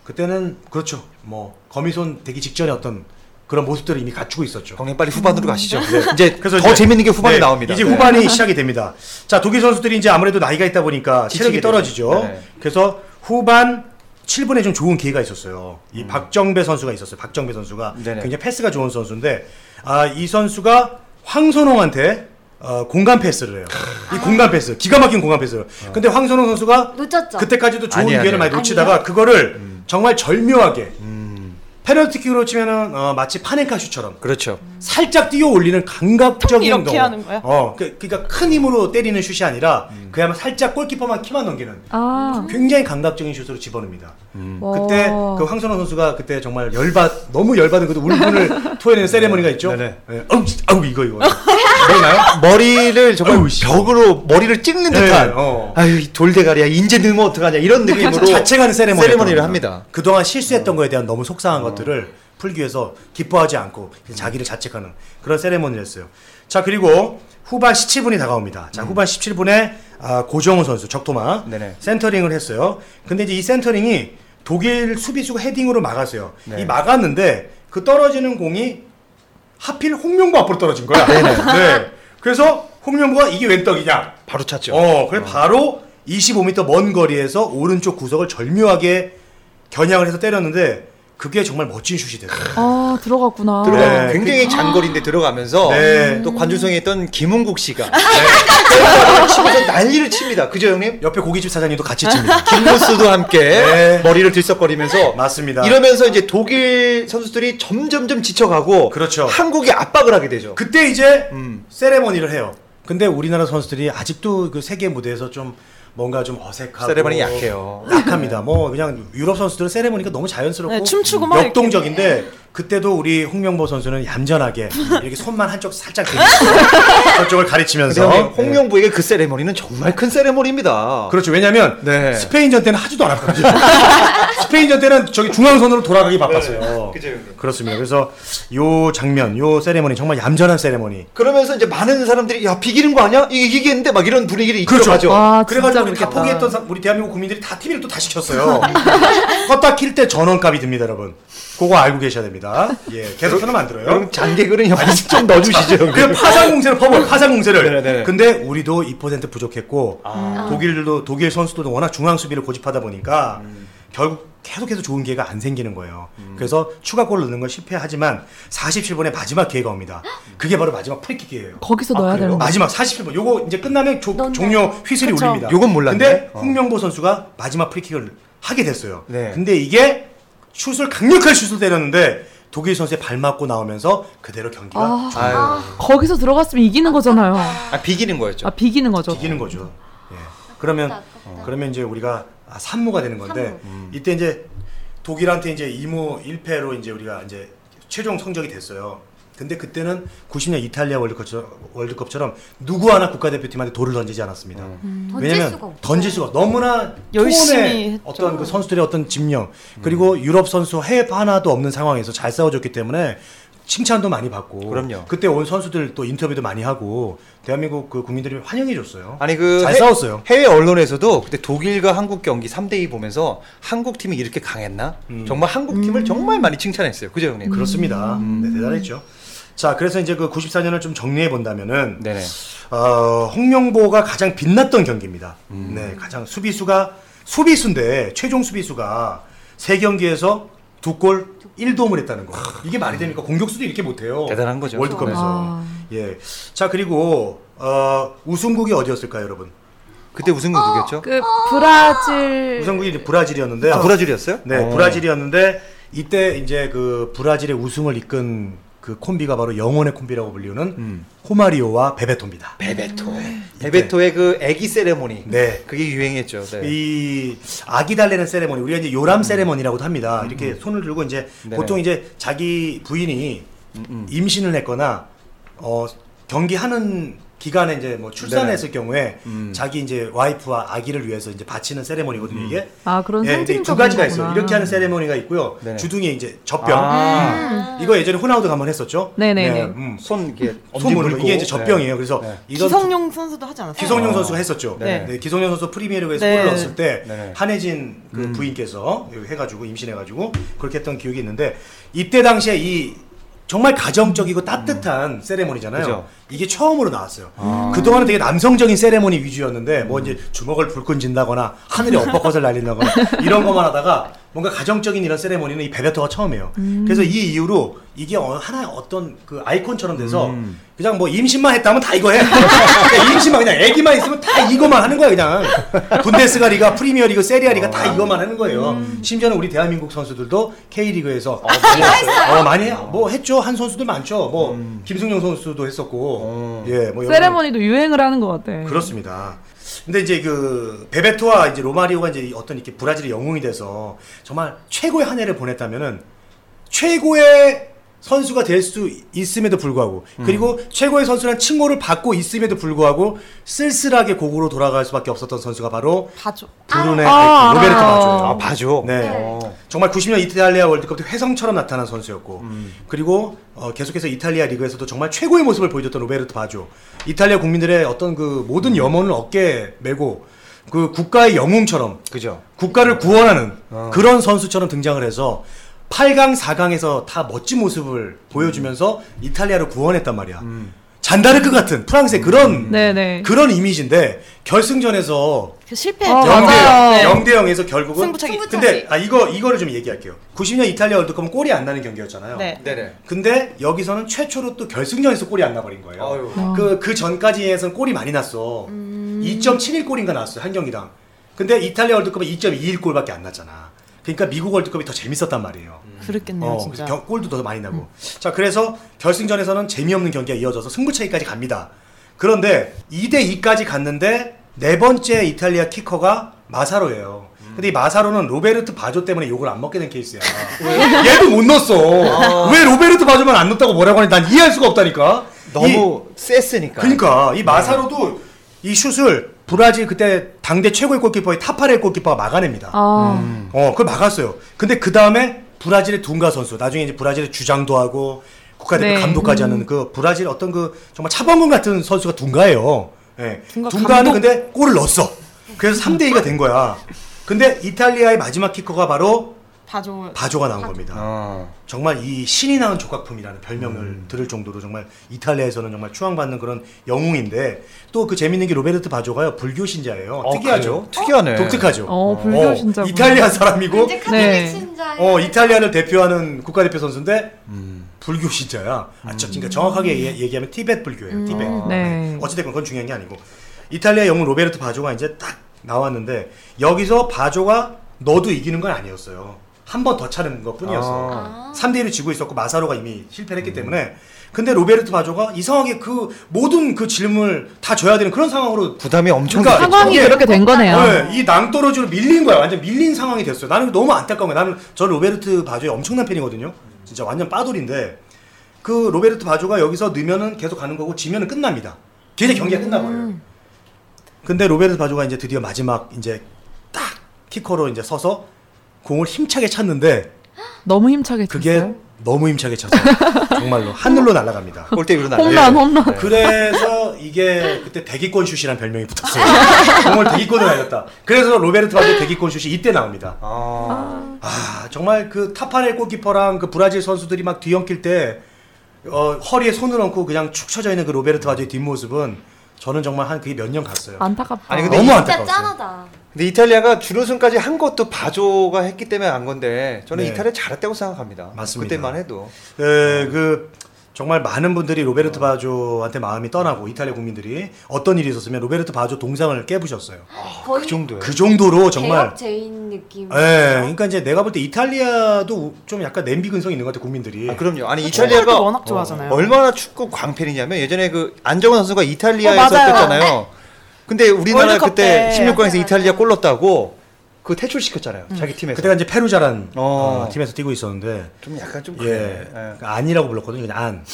그때는 그렇죠. 뭐 거미손 되기 직전에 어떤 그런 모습들을 이미 갖추고 있었죠. 형님 빨리 후반으로 가시죠. 이제 [LAUGHS] 그래서 더 이제- 재밌는 게 후반에 네, 나옵니다. 이제 네. 후반이 [LAUGHS] 시작이 됩니다. 자, 독일 선수들이 이제 아무래도 나이가 있다 보니까 체력이 떨어지죠. 네. 그래서 후반 7분에 좀 좋은 기회가 있었어요. 이 박정배 선수가 있었어요. 박정배 선수가 음. 네네. 굉장히 패스가 좋은 선수인데 아, 이 선수가 황선홍한테 어, 공간 패스를 해요. 이 공간 패스, 기가 막힌 공간 패스. 근데 황선홍 선수가 놓쳤죠? 그때까지도 좋은 아니에요, 기회를 아니에요. 많이 놓치다가 그거를 음. 정말 절묘하게 페널티킥으로 치면은 어, 마치 파넨카 슛처럼 그렇죠. 살짝 띄워 올리는 감각적인 이렇게. 하는 거야? 어, 그, 그러니까 큰 힘으로 때리는 슛이 아니라 그야말로 살짝 골키퍼만 키만 넘기는 아, 굉장히 감각적인 슛으로 집어넣습니다. 와. 그때 그 황선홍 선수가 그때 정말 열받 너무 열받은 그 울분을 [LAUGHS] 토해내는 세레머니가 있죠. 네네. 네. 어우, 진짜, 아우 이거 이거. 뭐나요? 머리를 정말. 벽으로 머리를 찍는 네, 듯한 어. 아유 이 돌대가리야 인제 넣으면 어떡하냐 이런 느낌으로 자책하는 세레머니 세레머니를 합니다. 그동안 실수했던 거에 대한 너무 속상한 것들을 풀기 위해서 기뻐하지 않고 자기를 자책하는 그런 세레머니를 했어요. 자 그리고 후반 17분이 다가옵니다. 자 후반 17분에 아, 고정운 선수 적토마 네네. 센터링을 했어요. 근데 이제 이 센터링이 독일 수비수가 헤딩으로 막았어요. 네. 이 막았는데 그 떨어지는 공이 하필 홍명보 앞으로 떨어진 거야. 네네. 네. 그래서 홍명보가 이게 웬 떡이냐? 바로 찼죠. 어, 그래 바로 25m 먼 거리에서 오른쪽 구석을 절묘하게 겨냥을 해서 때렸는데 그게 정말 멋진 슛이 됐어요. 아 들어갔구나. 들어가 네. 굉장히 장거리인데 들어가면서 네. 또 관중성에 있던 김은국 씨가 네. [LAUGHS] 치면서 난리를 칩니다. 그죠 형님? 옆에 고깃집 사장님도 같이 칩니다. [LAUGHS] 김무스도 함께 네. 머리를 들썩거리면서 맞습니다. 이러면서 이제 독일 선수들이 점점점 지쳐가고 그렇죠. 한국이 압박을 하게 되죠. 그때 이제 음. 세레머니를 해요. 근데 우리나라 선수들이 아직도 그 세계 무대에서 좀 뭔가 좀 어색하고 세레머니 약해요. 약합니다. 뭐 그냥 유럽 선수들은 세레머니가 너무 자연스럽고 네, 춤추고 막 역동적인데 그때도 우리 홍명보 선수는 얌전하게 이렇게 손만 한쪽 살짝 들면서 저쪽을 가리치면서 형님, 홍명보에게 그 세레머니는 정말 큰 세레머니입니다. 그렇죠. 왜냐면 네. 스페인전 때는 하지도 않았거든요. [LAUGHS] 스페인전 때는 저기 중앙선으로 돌아가기 바빴어요. 네. 그죠. 그렇습니다. 그래서 요 장면, 요 세레머니 정말 얌전한 세레머니. 그러면서 이제 많은 사람들이 야 비기는 거 아니야? 이게 이기겠는데 막 이런 분위기를 그렇죠. 이끌어가죠. 아, 그래가지고 우리 다. 포기했던 사- 우리 대한민국 국민들이 다 TV를 또 다 시켰어요. [LAUGHS] 껐다 킬때 전원값이 듭니다, 여러분. 그거 알고 계셔야 됩니다. 예, 계속 끊으면 안 들어요. 그럼 잔개그는 영화식 좀 넣어주시죠. 그 파상 공세를 퍼버 파상 공세를. 네네네. 근데 우리도 2% 부족했고 아. 독일도 독일 선수들도 워낙 중앙 수비를 고집하다 보니까 음. 결국 계속해서 좋은 기회가 안 생기는 거예요. 그래서 추가골을 넣는 건 실패하지만 47분에 마지막 기회가 옵니다. 그게 바로 마지막 프리킥이에요. 거기서 아, 넣어야? 되는 거. 마지막 47분. 요거 이제 끝나면 조-. 종료 휘슬이 그쵸. 울립니다. 요건 몰랐네. 근데 어. 홍명보 선수가 마지막 프리킥을 하게 됐어요. 네. 근데 이게 슛을 강력한 슛을 때렸는데 독일 선수의 발 맞고 나오면서 그대로 경기가 아. 종- 아유. 거기서 들어갔으면 이기는 거잖아요. 아, 비기는 거였죠. 아 비기는 거죠. 이기는 거죠. 예. 그러면 아깝다. 그러면 이제 우리가 아, 3무가 되는 건데 이때 이제 독일한테 이제 2무 1패로 이제 우리가 이제 최종 성적이 됐어요. 근데 그때는 90년 이탈리아 월드컵처럼, 월드컵 처럼 누구 하나 국가대표팀한테 돌을 던지지 않았습니다. 던질 왜냐면 수가. 던질 수가 너무나 열심히. 어떤 그 선수들의 어떤 집념 그리고 유럽 선수 해외 하나도 없는 상황에서 잘 싸워줬기 때문에 칭찬도 많이 받고 그럼요. 그때 온 선수들 또 인터뷰도 많이 하고 대한민국 그 국민들이 환영해 줬어요. 아니 그잘 해- 싸웠어요. 해외 언론에서도 그때 독일과 한국 경기 3대 2 보면서 한국 팀이 이렇게 강했나? 음. 정말 한국 팀을 정말 많이 칭찬했어요. 그죠, 형님? 그렇습니다. 음. 네, 대단했죠. 자, 그래서 이제 그 94년을 좀 정리해 본다면은 네네. 어, 홍명보가 가장 빛났던 경기입니다. 음. 네, 가장 수비수가 수비수인데 최종 수비수가 세 경기에서 두 골 1도움을 했다는 거. 이게 말이 됩니까? 공격수도 이렇게 못해요. 대단한 거죠. 월드컵에서. 아. 예. 자, 그리고 어, 우승국이 어디였을까요, 여러분? 그때 우승국 누구였죠? 그 브라질 우승국이 브라질이었는데 아, 브라질이었어요? 네, 어. 브라질이었는데 이때 이제 그 브라질의 우승을 이끈 그 콤비가 바로 영혼의 콤비라고 불리우는 음. 호마리오와 베베토입니다. 베베토. 베베토의 그 애기 세레모니. 네. 그게 유행했죠. 네. 이 아기 달래는 세레모니 우리가 이제 요람 세레모니라고도 합니다. 이렇게 손을 들고 이제 음. 네네. 보통 이제 자기 부인이 음, 음. 임신을 했거나 어 경기하는 기간에 이제 뭐 출산했을 경우에 음. 자기 이제 와이프와 아기를 위해서 이제 바치는 세레모니거든요. 이게 아 그런 예, 상징적인 두 가지가. 있어요. 이렇게 하는 세레모니가 있고요. 네네. 주둥이에 이제 젖병. 아. 이거 예전에 호나우드가 한번 했었죠. 네네네. 음. 손 이게 손으로 이게 이제 젖병이에요. 그래서 네. 이건 기성용 선수도 하지 않았어요? 기성용 어. 선수가 했었죠. 네. 네, 기성용 선수 프리미어리그에서 네. 골을 넣었을 때. 한혜진 그 음. 부인께서 해가지고 임신해가지고 그렇게 했던 기억이 있는데 이때 당시에 이 정말 가정적이고 따뜻한 세레모니잖아요. 그죠. 이게 처음으로 나왔어요. 아. 그동안은 되게 남성적인 세레모니 위주였는데 뭐 이제 주먹을 불끈 쥔다거나 하늘에 어퍼컷을 날린다거나 [LAUGHS] 이런 것만 하다가 뭔가 가정적인 이런 세레모니는 이 베베토가 처음이에요. 그래서 이 이후로 이게 어- 하나의 어떤 그 아이콘처럼 돼서 음. 그냥 뭐 임신만 했다면 다 이거 해. [LAUGHS] 그냥 임신만 그냥 애기만 있으면 다 이거만 하는 거야 그냥. 분데스리가, 프리미어 리그, 세리아 리가 다 이거만 하는 거예요. 심지어는 우리 대한민국 선수들도 K 리그에서 많이 했어요. 어, 많이 해- 뭐 했죠. 한 선수들 많죠. 뭐 김승용 선수도 했었고, 음. 예, 뭐 여러- 세레모니도 유행을 하는 것 같아. 그렇습니다. 근데 이제 그 베베토와 이제 로마리오가 이제 어떤 이렇게 브라질의 영웅이 돼서 정말 최고의 한 해를 보냈다면은 최고의 선수가 될 수 있음에도 불구하고 그리고 최고의 선수란 칭호를 받고 있음에도 불구하고 쓸쓸하게 고국으로 돌아갈 수밖에 없었던 선수가 바로 바조. 브루네 아, 로베르토 알아요. 바조예요. 아, 바조. 네. 어. 정말 90년 이탈리아 월드컵 때 혜성처럼 나타난 선수였고 음. 그리고 어, 계속해서 이탈리아 리그에서도 정말 최고의 모습을 보여줬던 로베르토 바조 이탈리아 국민들의 어떤 그 모든 염원을 어깨에 메고 그 국가의 영웅처럼 그죠. 국가를 구원하는 어. 그런 선수처럼 등장을 해서 8강, 4강에서 다 멋진 모습을 보여주면서 이탈리아를 구원했단 말이야. 음. 잔다르크 같은 프랑스의 그런 네네. 그런 이미지인데 결승전에서 그 실패. 어, 영대 맞아요. 영대 0에서 결국은 승부차기. 근데 아 이거 이거를 좀 얘기할게요. 90년 이탈리아 월드컵은 골이 안 나는 경기였잖아요. 네. 네네. 근데 여기서는 최초로 또 결승전에서 골이 안 나버린 거예요. 아유. 어. 그그 전까지에선 골이 많이 났어. 2.71골인가 났어요 한 경기당. 근데 이탈리아 월드컵은 2.21골밖에 안 났잖아. 그러니까 미국 월드컵이 더 재밌었단 말이에요. 그랬겠네요, 어, 진짜. 겨- 골도 더 많이 나고. 자, 그래서 결승전에서는 재미없는 경기가 이어져서 승부차기까지 갑니다. 그런데 2대 2까지 갔는데 네 번째 이탈리아 키커가 마사로예요. 근데 이 마사로는 로베르트 바조 때문에 욕을 안 먹게 된 케이스야. [LAUGHS] 얘도 못 넣었어. 왜 로베르트 바조만 안 넣었다고 뭐라고 하니 난 이해할 수가 없다니까. 이- 너무 셌으니까. 그러니까 이 마사로도 이 슛을 브라질 그때 당대 최고의 골키퍼의 타파레 골키퍼가 막아냅니다. 아, 음. 어, 그걸 막았어요. 근데 그 다음에 브라질의 둔가 선수, 나중에 이제 브라질의 주장도 하고 국가대표 네. 감독까지 하는 그 브라질 어떤 그 정말 차범근 같은 선수가 둔가예요. 예. 둔가 둔가는? 근데 골을 넣었어. 그래서 3대 2가 된 거야. 근데 이탈리아의 마지막 키커가 바로 바조. 바조가 나온 겁니다. 어. 정말 이 신이 낳은 조각품이라는 별명을 들을 정도로 정말 이탈리아에서는 정말 추앙받는 그런 영웅인데 또 그 재밌는 게 로베르트 바조가요 불교 신자예요. 어, 특이하죠. 그래요? 특이하네. 독특하죠. 어, 불교 신자구나. 이탈리아 사람이고 이제 카톨릭 네. 신자. 어 이탈리아를 대표하는 국가대표 선수인데 음. 불교 신자야. 아, 저, 그러니까 정확하게 얘기- 얘기하면 티베트 불교예요. 티베트. 네. 어찌됐건 그건 중요한 게 아니고 이탈리아 영웅 로베르트 바조가 이제 딱 나왔는데 여기서 바조가 넣어도 이기는 건 아니었어요. 한 번 더 차는 것 뿐이었어. 아. 3대 1을 지고 있었고 마사로가 이미 실패를 했기 때문에 근데 로베르트 바조가 이상하게 그 모든 그 짐을 다 져야 되는 그런 상황으로 부담이 엄청 그러니까. 상황이 저게- 그렇게 된 거네요. 네, 이 낭떠러지로 밀린 거야. 완전 밀린 상황이 됐어요. 나는 너무 안타까운 거야. 나는 저 로베르트 바조의 엄청난 팬이거든요. 진짜 완전 빠돌인데 그 로베르트 바조가 여기서 넣으면은 계속 가는 거고 지면은 끝납니다. 걔네 경기가 끝나버려요. 근데 로베르트 바조가 이제 드디어 마지막 이제 딱 키커로 이제 서서 공을 힘차게 찼는데 너무 힘차게 그게 쳤어요. 너무 힘차게 찼어요. [LAUGHS] 정말로 하늘로 날아갑니다. 골대 위로 날려. 홈런, 홈런. 네. 그래서 이게 그때 대기권 슛이라는 별명이 붙었어요. 공을 대기권을 날렸다. 그래서 로베르트 바조의 대기권 슛이 이때 나옵니다. 아. 아 정말 그 타파렐 골키퍼랑 그 브라질 선수들이 막 뒤엉킬 때 어, 허리에 손을 얹고 그냥 축 처져 있는 그 로베르트 바조의 뒷모습은 저는 정말 한 그게 몇 년 갔어요. 안타깝다. 아니, 근데 너무 진짜 안타까웠어요. 짠하다. 근데 이탈리아가 준우승까지 한 것도 바조가 했기 때문에 간 건데 저는 네. 이탈리아 잘했다고 생각합니다. 맞습니다. 그때만 해도. 에, 그 정말 많은 분들이 로베르트 바조한테 마음이 떠나고 이탈리아 국민들이 어떤 일이 있었으면 로베르트 바조 동상을 깨부셨어요. 거의 그 정도예요. 그 정도로 정말 죄인 느낌. 예, 그러니까 이제 내가 볼 때 이탈리아도 좀 약간 냄비 근성이 있는 것 같아 국민들이. 아, 그럼요. 아니 축구를 이탈리아가 또 워낙 좋아하잖아요. 얼마나 축구 광팬이냐면 예전에 그 안정환 선수가 이탈리아에서 어, 맞아요. 뛰었잖아요. 근데 우리나라 그때 때. 16강에서 맞아요, 이탈리아. 골 넣었다고 그 퇴출시켰잖아요. 자기 팀에서. 그때가 이제 페루자란 어. 어, 팀에서 뛰고 있었는데 좀 약간 좀 예, 그래. 예. 그러니까 안이라고 불렀거든요. 그냥 안,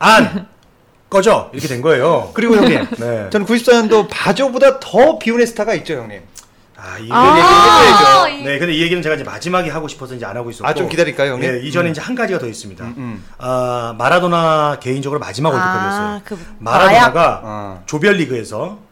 안 [LAUGHS] 꺼져 이렇게 된 거예요. 그리고 형님, [LAUGHS] 네. 저는 94년도 바조보다 더 비운의 스타가 있죠, 형님. 아, 이 아. 해줘야죠. 이- 네, 근데 이 얘기는 제가 이제 마지막에 하고 싶어서 이제 안 하고 있었고. 아, 좀 기다릴까요, 형님? 네, 이전에 이제 한 가지가 더 있습니다. 음, 음. 아, 마라도나 개인적으로 마지막 월드컵이었어요. 아, 그 마라도나가 아. 조별리그에서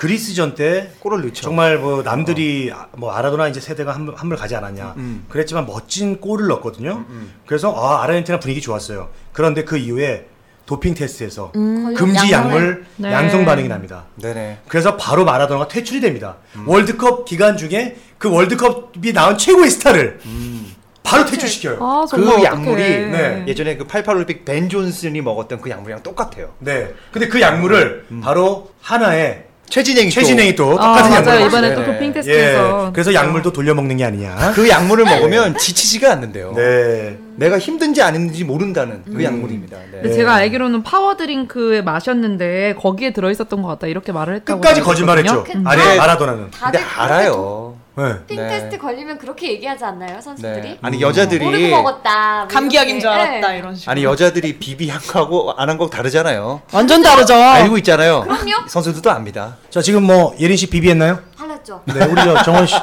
그리스전 때 골을 넣죠. 정말 뭐 남들이 아, 뭐 마라도나 이제 세대가 한물 한물 가지 않았냐 음. 그랬지만 멋진 골을 넣었거든요. 음. 그래서 아 아르헨티나 분위기 좋았어요. 그런데 그 이후에 도핑 테스트에서 걸려- 금지 약물 네. 양성 반응이 납니다. 네네. 그래서 바로 마라도나가 퇴출이 됩니다. 음. 월드컵 기간 중에 그 월드컵이 낳은 최고의 스타를 음. 바로 퇴출시켜요. 아, 그. 약물이 네. 예전에 그 88올림픽 벤 존슨이 먹었던 그 약물이랑 똑같아요. 네. 근데 그 약물을 음. 바로 한화의 최진행이 최진행이 또 아, 똑같은 맞아요. 약물을 이번에 또 네네. 도핑 예. 테스트에서. 그래서 약물도 돌려 먹는 게 아니냐. 그 약물을 먹으면 지치지가 않는대요. 네. 내가 힘든지 안 힘든지 모른다는 그 약물입니다. 네. 근데 제가 알기로는 파워 드링크에 마셨는데 거기에 들어 있었던 것 같다 이렇게 말을 했다고. 끝까지. 거짓말했죠. 음. 아니 아. 마라도나는. 근데 다들 알아요. 네. 핑 네. 테스트 걸리면 그렇게 얘기하지 않나요, 선수들이? 네. 아니 여자들이 모르고 먹었다. 뭐 감기약인. 줄 알았다 네. 이런 식으로. 아니 여자들이 비비 한 거하고 안 한 거 다르잖아요. 완전 다르죠. 알고 있잖아요. 그럼요. 선수들도 압니다. 자 지금 뭐 예린 씨 비비했나요? 달랐죠. 네, 우리 저 정원 씨,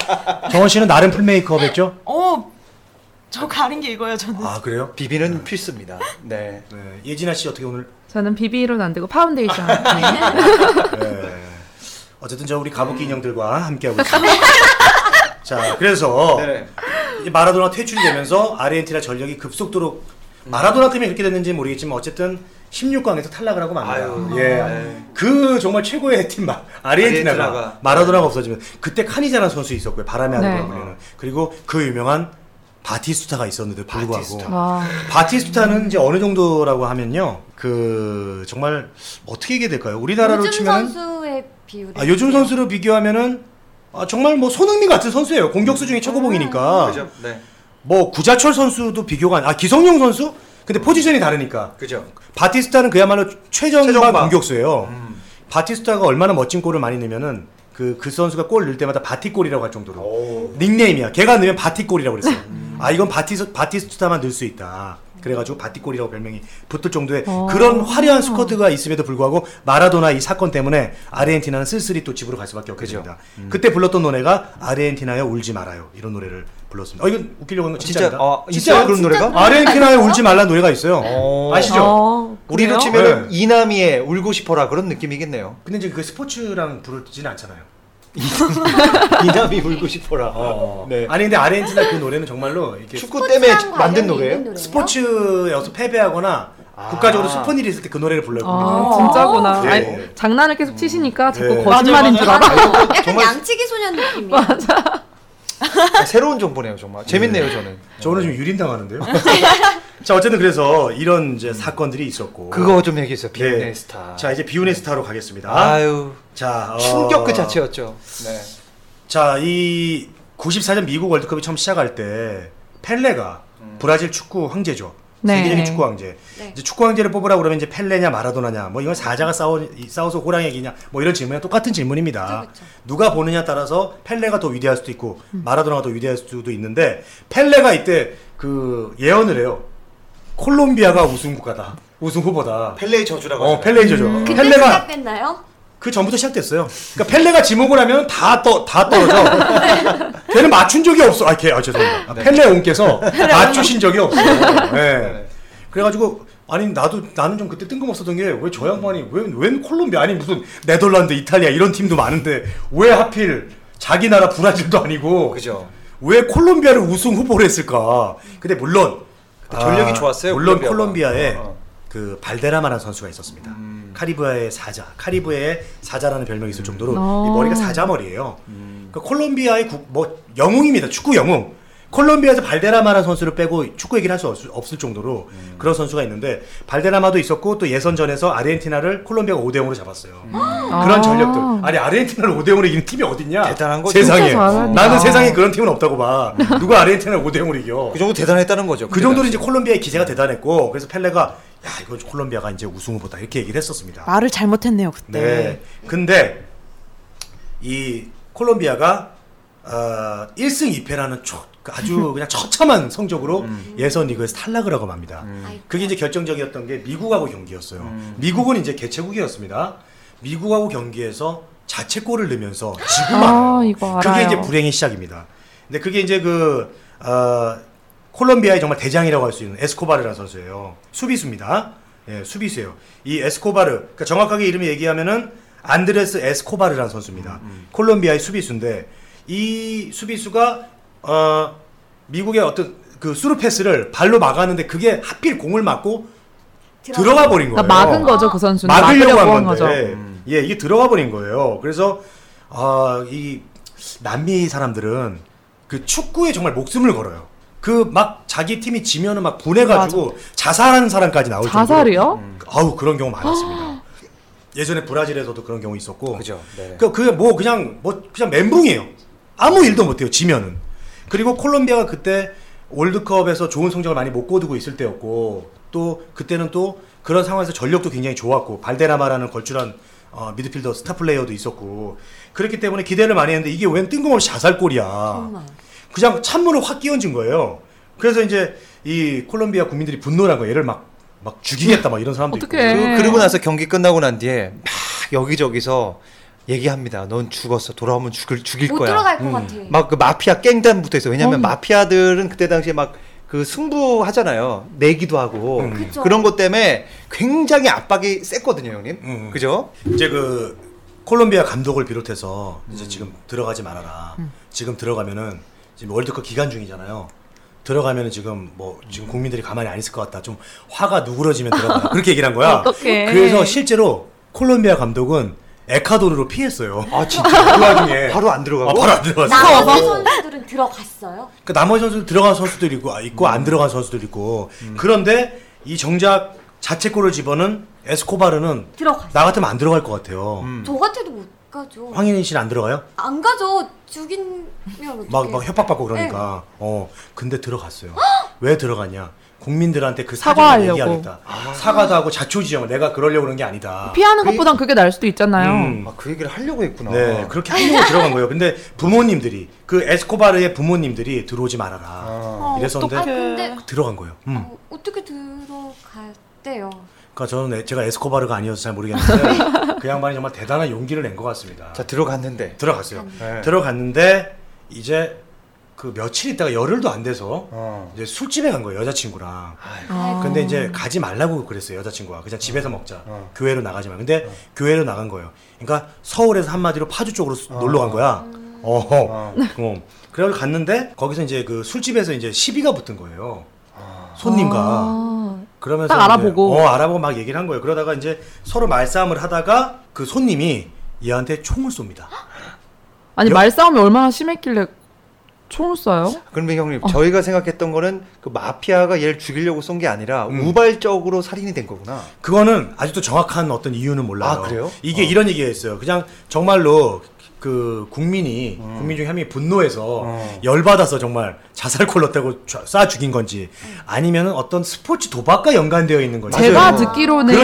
정원 씨는 나름 full 메이크업 했죠? 어, 저 가린 게 이거예요. 저는. 아 그래요? 비비는 필수입니다. 네. 네. 예진아 씨 어떻게 오늘? 저는 비비로는 안 되고 파운데이션. [LAUGHS] 네. 어쨌든 저 우리 가부키 인형들과 함께하고 있습니다. [LAUGHS] 자 그래서 네네. 이 마라도나 퇴출이 되면서 아르헨티나 전력이 급속도로 마라도나 때문에 그렇게 됐는지 는 모르겠지만 어쨌든 16강에서 탈락을 하고 맙니다. 아유, 예. 네. 그 정말 최고의 팀 마, 아르헨티나가, 아르헨티나가. 마라도나가 없어지면 그때 카니자라는 선수 있었고요. 바람의 아들로 네. 불리는. 그리고 그 유명한 바티스투타가 있었는데 불구하고. 와. 바티스투타는 이제 어느 정도라고 하면요. 그 정말 어떻게 얘기해야 될까요? 우리나라로 요즘 치면은 선수의 비율이. 아, 요즘 선수로 비교하면은 아, 정말 뭐 손흥민 같은 선수예요. 공격수 중에 최고봉이니까. 그죠? 네. 뭐 구자철 선수도 비교가 안, 아 기성용 선수? 근데 포지션이 다르니까. 그죠. 바티스타는 그야말로 최전방 최전방. 공격수예요. 음. 바티스타가 얼마나 멋진 골을 많이 넣으면은 그, 그 선수가 골 넣을 때마다 바티골이라고 할 정도로 오. 닉네임이야. 걔가 넣으면 바티골이라고 그랬어요. 아 이건 바티스, 바티스타만 넣을 수 있다. 그래가지고 바티골이라고 별명이 붙을 정도의 어. 그런 화려한 스쿼드가 있음에도 불구하고 마라도나 이 사건 때문에 아르헨티나는 쓸쓸히 또 집으로 갈 수밖에 없게. 됩니다. 그때 불렀던 노래가 아르헨티나에 울지 말아요 이런 노래를 불렀습니다. 어 이건 웃기려고 한거 진짜 진짜입니다. 아, 진짜 그런 노래가? 아르헨티나에 울지 말라 노래가 있어요. 어. 아시죠? 어, 우리로 그래요? 치면 네. 이남이의 울고 싶어라 그런 느낌이겠네요. 근데 이제 그 스포츠랑 부르지는 않잖아요. 이남이 울고 싶어라. 어. 네. 아니 근데 아르헨티나 그 노래는 정말로 이렇게 축구 때문에 스포츠랑 만든 노래예요? 스포츠에서 패배하거나 아. 국가적으로 슬픈 일이 있을 때 그 노래를 불러요. 아, 진짜구나. 네. 아니, 장난을 계속 치시니까 자꾸 네. 거짓말인 줄 알아. 약간 정말- 양치기 소년 느낌이야. [LAUGHS] 아, 새로운 정보네요, 정말. 재밌네요, 저는. 저는 지금 유린 당하는데요. [LAUGHS] 자 어쨌든 그래서 이런 이제 사건들이 있었고 그거 좀 얘기했어요. 네. 비운의 스타. 자 이제 비운의 스타로 가겠습니다. 아유, 자 어, 충격 그 자체였죠. 네. 자이 94년 미국 월드컵이 처음 시작할 때 펠레가 브라질 축구 황제죠. 네. 세계적인 축구 황제. 네. 이제 축구 황제를 뽑으라 그러면 이제 펠레냐 마라도나냐 뭐 이건 사자가 싸워 이- 싸워서 호랑이 얘기냐 뭐 이런 질문이랑 똑같은 질문입니다. 그쵸, 그쵸. 누가 보느냐 따라서 펠레가 더 위대할 수도 있고 마라도나가 더 위대할 수도 있는데 펠레가 이때 그 예언을 해요. 콜롬비아가 우승 국가다. 우승 후보다. 펠레의 저주라고. 어, 펠레이저죠. 그때 펠레가 시작됐나요? 그 전부터 시작됐어요. 그러니까 펠레가 지목을 하면 다 떠, 다 떨어져. [LAUGHS] 걔는 맞춘 적이 없어. 아, 걔, 아, 죄송합니다. 아, 펠레 온께서 맞추신 적이 없어요. 네. 그래가지고, 아니, 나도, 나는 좀 그때 뜬금없었던 게, 왜 저 양반이, 왜, 웬 콜롬비아, 아니, 무슨 네덜란드, 이탈리아 이런 팀도 많은데, 왜 하필 자기 나라 브라질도 아니고, 그죠. 왜 콜롬비아를 우승 후보로 했을까? 근데 물론, 그때 전력이 좋았어요, 물론. 콜롬비아에 어, 어. 그 발데라마라는 선수가 있었습니다. 음. 카리브해의 사자, 카리브해의 사자라는 별명이 있을 정도로 어. 이 머리가 사자 머리예요. 음. 그 콜롬비아의 국, 뭐 영웅입니다. 축구 영웅. 콜롬비아에서 발데라마라는 선수를 빼고 축구 얘기를 할 수 없을 정도로 음. 그런 선수가 있는데 발데라마도 있었고 또 예선전에서 아르헨티나를 콜롬비아가 5대 0으로 잡았어요. 그런 아. 전력들. 아니 아르헨티나를 5대 0으로 이기는 팀이 어딨냐? 대단한 거죠. 세상에. 나는 세상에 그런 팀은 없다고 봐. [LAUGHS] 누가 아르헨티나를 5대 0으로 이겨? 그 정도 대단했다는 거죠. 그 정도로 이제 콜롬비아의 기세가 대단했고 그래서 펠레가 야 이거 콜롬비아가 이제 우승 후보다 이렇게 얘기를 했었습니다. 말을 잘못했네요 그때. 네. 근데 이 콜롬비아가 어, 1승 2패라는 초, 아주 [LAUGHS] 그냥 처참한 성적으로 예선 리그에서 탈락을 하고 맙니다. 아이고. 그게 이제 결정적이었던 게 미국하고 경기였어요. 음. 미국은 이제 개최국이었습니다. 미국하고 경기에서 자책골을 넣으면서 지고 아. 이거 그게 알아요. 이제 불행의 시작입니다. 근데 그게 이제 그 어, 콜롬비아의 정말 대장이라고 할 수 있는 에스코바르라는 선수예요. 수비수입니다. 예, 수비수예요. 이 에스코바르, 그러니까 정확하게 이름을 얘기하면은 안드레스 에스코바르라는 선수입니다. 콜롬비아의 수비수인데 이 수비수가 어, 미국의 어떤 그 수루 패스를 발로 막았는데 그게 하필 공을 맞고 들어가 버린 거예요. 그러니까 막은 거죠 그 선수는. 막으려고 막으려고 한한 건데, 거죠. 예, 이게 들어가 버린 거예요. 그래서 아, 이 남미 사람들은 그 축구에 정말 목숨을 걸어요. 그 막 자기 팀이 지면은 막 분해가지고 자살하는 사람까지 나올 정도로. 자살이요? 아우 그런 경우 많았습니다. 예전에 브라질에서도 그런 경우 있었고. 그죠. 네. 그, 그게 뭐 그냥 뭐 그냥 멘붕이에요. 아무 일도 못해요. 지면은. 그리고 콜롬비아가 그때 월드컵에서 좋은 성적을 많이 못 거두고 있을 때였고 또 그때는 또 그런 상황에서 전력도 굉장히 좋았고 발데라마라는 걸출한 어, 미드필더 스타 플레이어도 있었고 그렇기 때문에 기대를 많이 했는데 이게 웬 뜬금없이 자살골이야. 정말. 그냥 찬물을 확 끼얹은 거예요. 그래서 이제 이 콜롬비아 국민들이 분노한 거예요. 얘를 막, 막 죽이겠다 막 이런 사람도. 있고. 그, 그리고 나서 경기 끝나고 난 뒤에 막 여기저기서 얘기합니다. 넌 죽었어. 돌아오면 죽을 죽일 못 거야. 들어갈 것 같아. 막 그 마피아 깽단부터 있어. 왜냐면 음. 마피아들은 그때 당시에 막 그 승부하잖아요. 내기도 하고 음. 그쵸. 그런 것 때문에 굉장히 압박이 셌거든요, 형님. 음. 그죠? 이제 그 콜롬비아 감독을 비롯해서 이제 지금 들어가지 말아라. 지금 들어가면은 지금 월드컵 기간 중이잖아요. 들어가면은 지금 뭐 지금 국민들이 가만히 안 있을 것 같다. 좀 화가 누그러지면 들어가라. [LAUGHS] 그렇게 얘기를 한 거야. 어떡해. 그래서 실제로 콜롬비아 감독은 에콰도르로 피했어요. 아 진짜 [LAUGHS] 그 와중에 [LAUGHS] 바로 안 들어가고. 아, 바로 안 들어갔어. 나머지 선수들은 들어갔어요. 그 나머지 선수 들어간 선수들 있고 아, 있고 안 들어간 선수들 있고 그런데 이 정작 자책골을 집어는 에스코바르는 들어갔어. 나 같으면 안 들어갈 것 같아요. 음. 저 같아도 못 가죠. 황인희 씨는 안 들어가요? 안 가죠. 죽이면 어떡해. 막, 막 협박받고 그러니까. 어, 근데 들어갔어요. 왜 들어갔냐? 국민들한테 그 사정을 사과하려고. 얘기하겠다. 사과도 하고 자초지정. 내가 그러려고 그런 게 아니다. 피하는 것보단 그게 나을 수도 있잖아요. 음. 아, 그 얘기를 하려고 했구나. 네, 그렇게 하려고 들어간 거예요. 근데 부모님들이 그 에스코바르의 부모님들이 들어오지 말아라. 아. 이랬었는데 아, 근데 들어간 거예요. 음. 어, 어떻게 들어갔대요? 그러니까 저는 에- 제가 에스코바르가 아니어서 잘 모르겠는데 [LAUGHS] 그 양반이 정말 대단한 용기를 낸 것 같습니다. 자 들어갔는데. 들어갔어요. 네. 들어갔는데 이제 그 며칠 있다가 열흘도 안 돼서 어. 이제 술집에 간 거예요 여자친구랑. 아. 근데 이제 가지 말라고 그랬어요 여자친구가 그냥 집에서 먹자 어. 교회로 나가지 마 근데 교회로 나간 거예요 그러니까 서울에서 한마디로 파주 쪽으로 수- 놀러 간 거야 어, 어. 어. 그래가지고 갔는데 거기서 이제 그 술집에서 이제 시비가 붙은 거예요 손님과 아. 그러면서 딱 알아보고. 이제, 어 알아보고 막 얘기를 한 거예요 그러다가 이제 서로 말싸움을 하다가 그 손님이 얘한테 총을 쏩니다 [GASPS] 아니 여- 말싸움이 얼마나 심했길래 총을 쏴요? 그러면 형님 어. 저희가 생각했던 거는 그 마피아가 얘를 죽이려고 쏜 게 아니라 음. 우발적으로 살인이 된 거구나. 그거는 아직도 정확한 어떤 이유는 몰라요. 아, 그래요? 이게 어. 이런 얘기였어요. 그냥 정말로 그 국민이 국민 중에 한 명이 분노해서 어. 열받아서 정말 자살골 넣다고 쏴- 쏴 죽인 건지 아니면은 어떤 스포츠 도박과 연관되어 있는 건지 제가 맞아요. 듣기로는.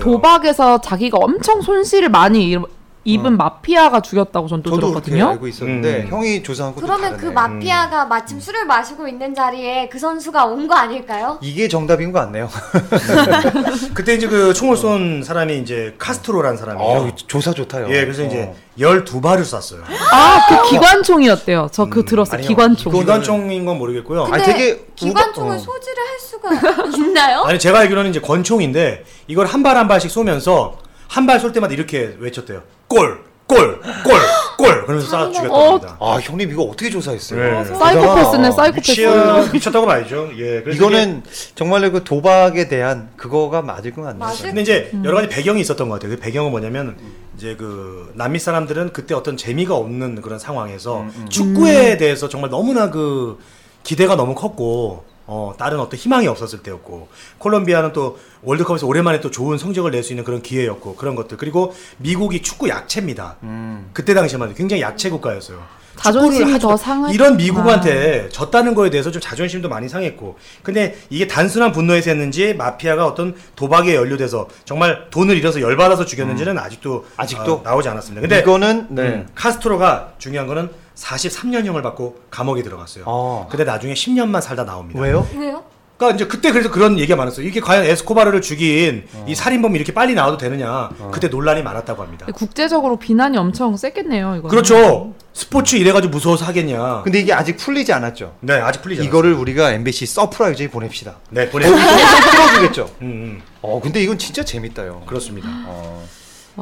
도박에서 자기가 엄청 손실을 많이 입- 입은 마피아가 죽였다고 전또 저도 그렇게 들었거든요. 알고 있었는데 음. 형이 조사한 것도 그러면 다르네. 그 마피아가 마침 술을 마시고 있는 자리에 그 선수가 온 거 아닐까요? 이게 정답인 것 같네요. [LAUGHS] 그때 이제 그 총을 쏜 사람이 이제 카스트로라는 사람이에요. 어, 조사 좋다요. 예, 그래서 이제 어. 12발을 쐈어요. 아, 그 기관총이었대요. 저그 들었어요. 아니요. 기관총. 기관총인 건 모르겠고요. 근데 아니, 되게 기관총을 우가- 어. 소지를 할 수가 [LAUGHS] 있나요? 아니 제가 알기로는 이제 권총인데 이걸 한 발 한 발씩 쏘면서 한 발 쏠 때마다 이렇게 외쳤대요. 골, 골, 골, 골. 그러면서 쏴 죽였다고 어, 합니다. 아 형님 이거 어떻게 조사했어요? 네. 사이코패스네, 사이코패스. 미치, 미쳤다고 봐야죠. 예. 그래서 이거는 정말로 그 도박에 대한 그거가 맞을 것 같네요. 맞을 근데 이제 여러 가지 배경이 있었던 것 같아요. 그 배경은 뭐냐면 이제 그 남미 사람들은 그때 어떤 재미가 없는 그런 상황에서 축구에 대해서 정말 너무나 그 기대가 너무 컸고 어 다른 어떤 희망이 없었을 때였고 콜롬비아는 또 월드컵에서 오랜만에 또 좋은 성적을 낼 수 있는 그런 기회였고 그런 것들 그리고 미국이 축구 약체입니다. 음. 그때 당시만 해도 굉장히 약체 국가였어요. 자존심이 더 하죠. 상했구나. 이런 미국한테 졌다는 거에 대해서 좀 자존심도 많이 상했고 근데 이게 단순한 분노에서 했는지 마피아가 어떤 도박에 연루돼서 정말 돈을 잃어서 열받아서 죽였는지는 아직도 아직도? 어, 나오지 않았습니다. 근데 이거는 네. 음, 카스트로가 중요한 거는 43년형을 받고 감옥에 들어갔어요. 어. 근데 나중에 10년만 살다 나옵니다. 왜요? 왜요? 그러니까 이제 그때 그래서 그런 얘기가 많았어요. 이게 과연 에스코바르를 죽인 어. 이 살인범이 이렇게 빨리 나와도 되느냐. 그때 논란이 많았다고 합니다. 국제적으로 비난이 엄청 셌겠네요, 이거. 그렇죠. 스포츠 이래가지고 무서워서 하겠냐. 근데 이게 아직 풀리지 않았죠. 네, 아직 풀리지 않았어요. 이거를 우리가 MBC 서프라이즈에 보냅시다. 네, 보내. 거기서 [LAUGHS] 풀어주겠죠. 음, 음, 어 근데 이건 진짜 재밌다요. 그렇습니다. 어.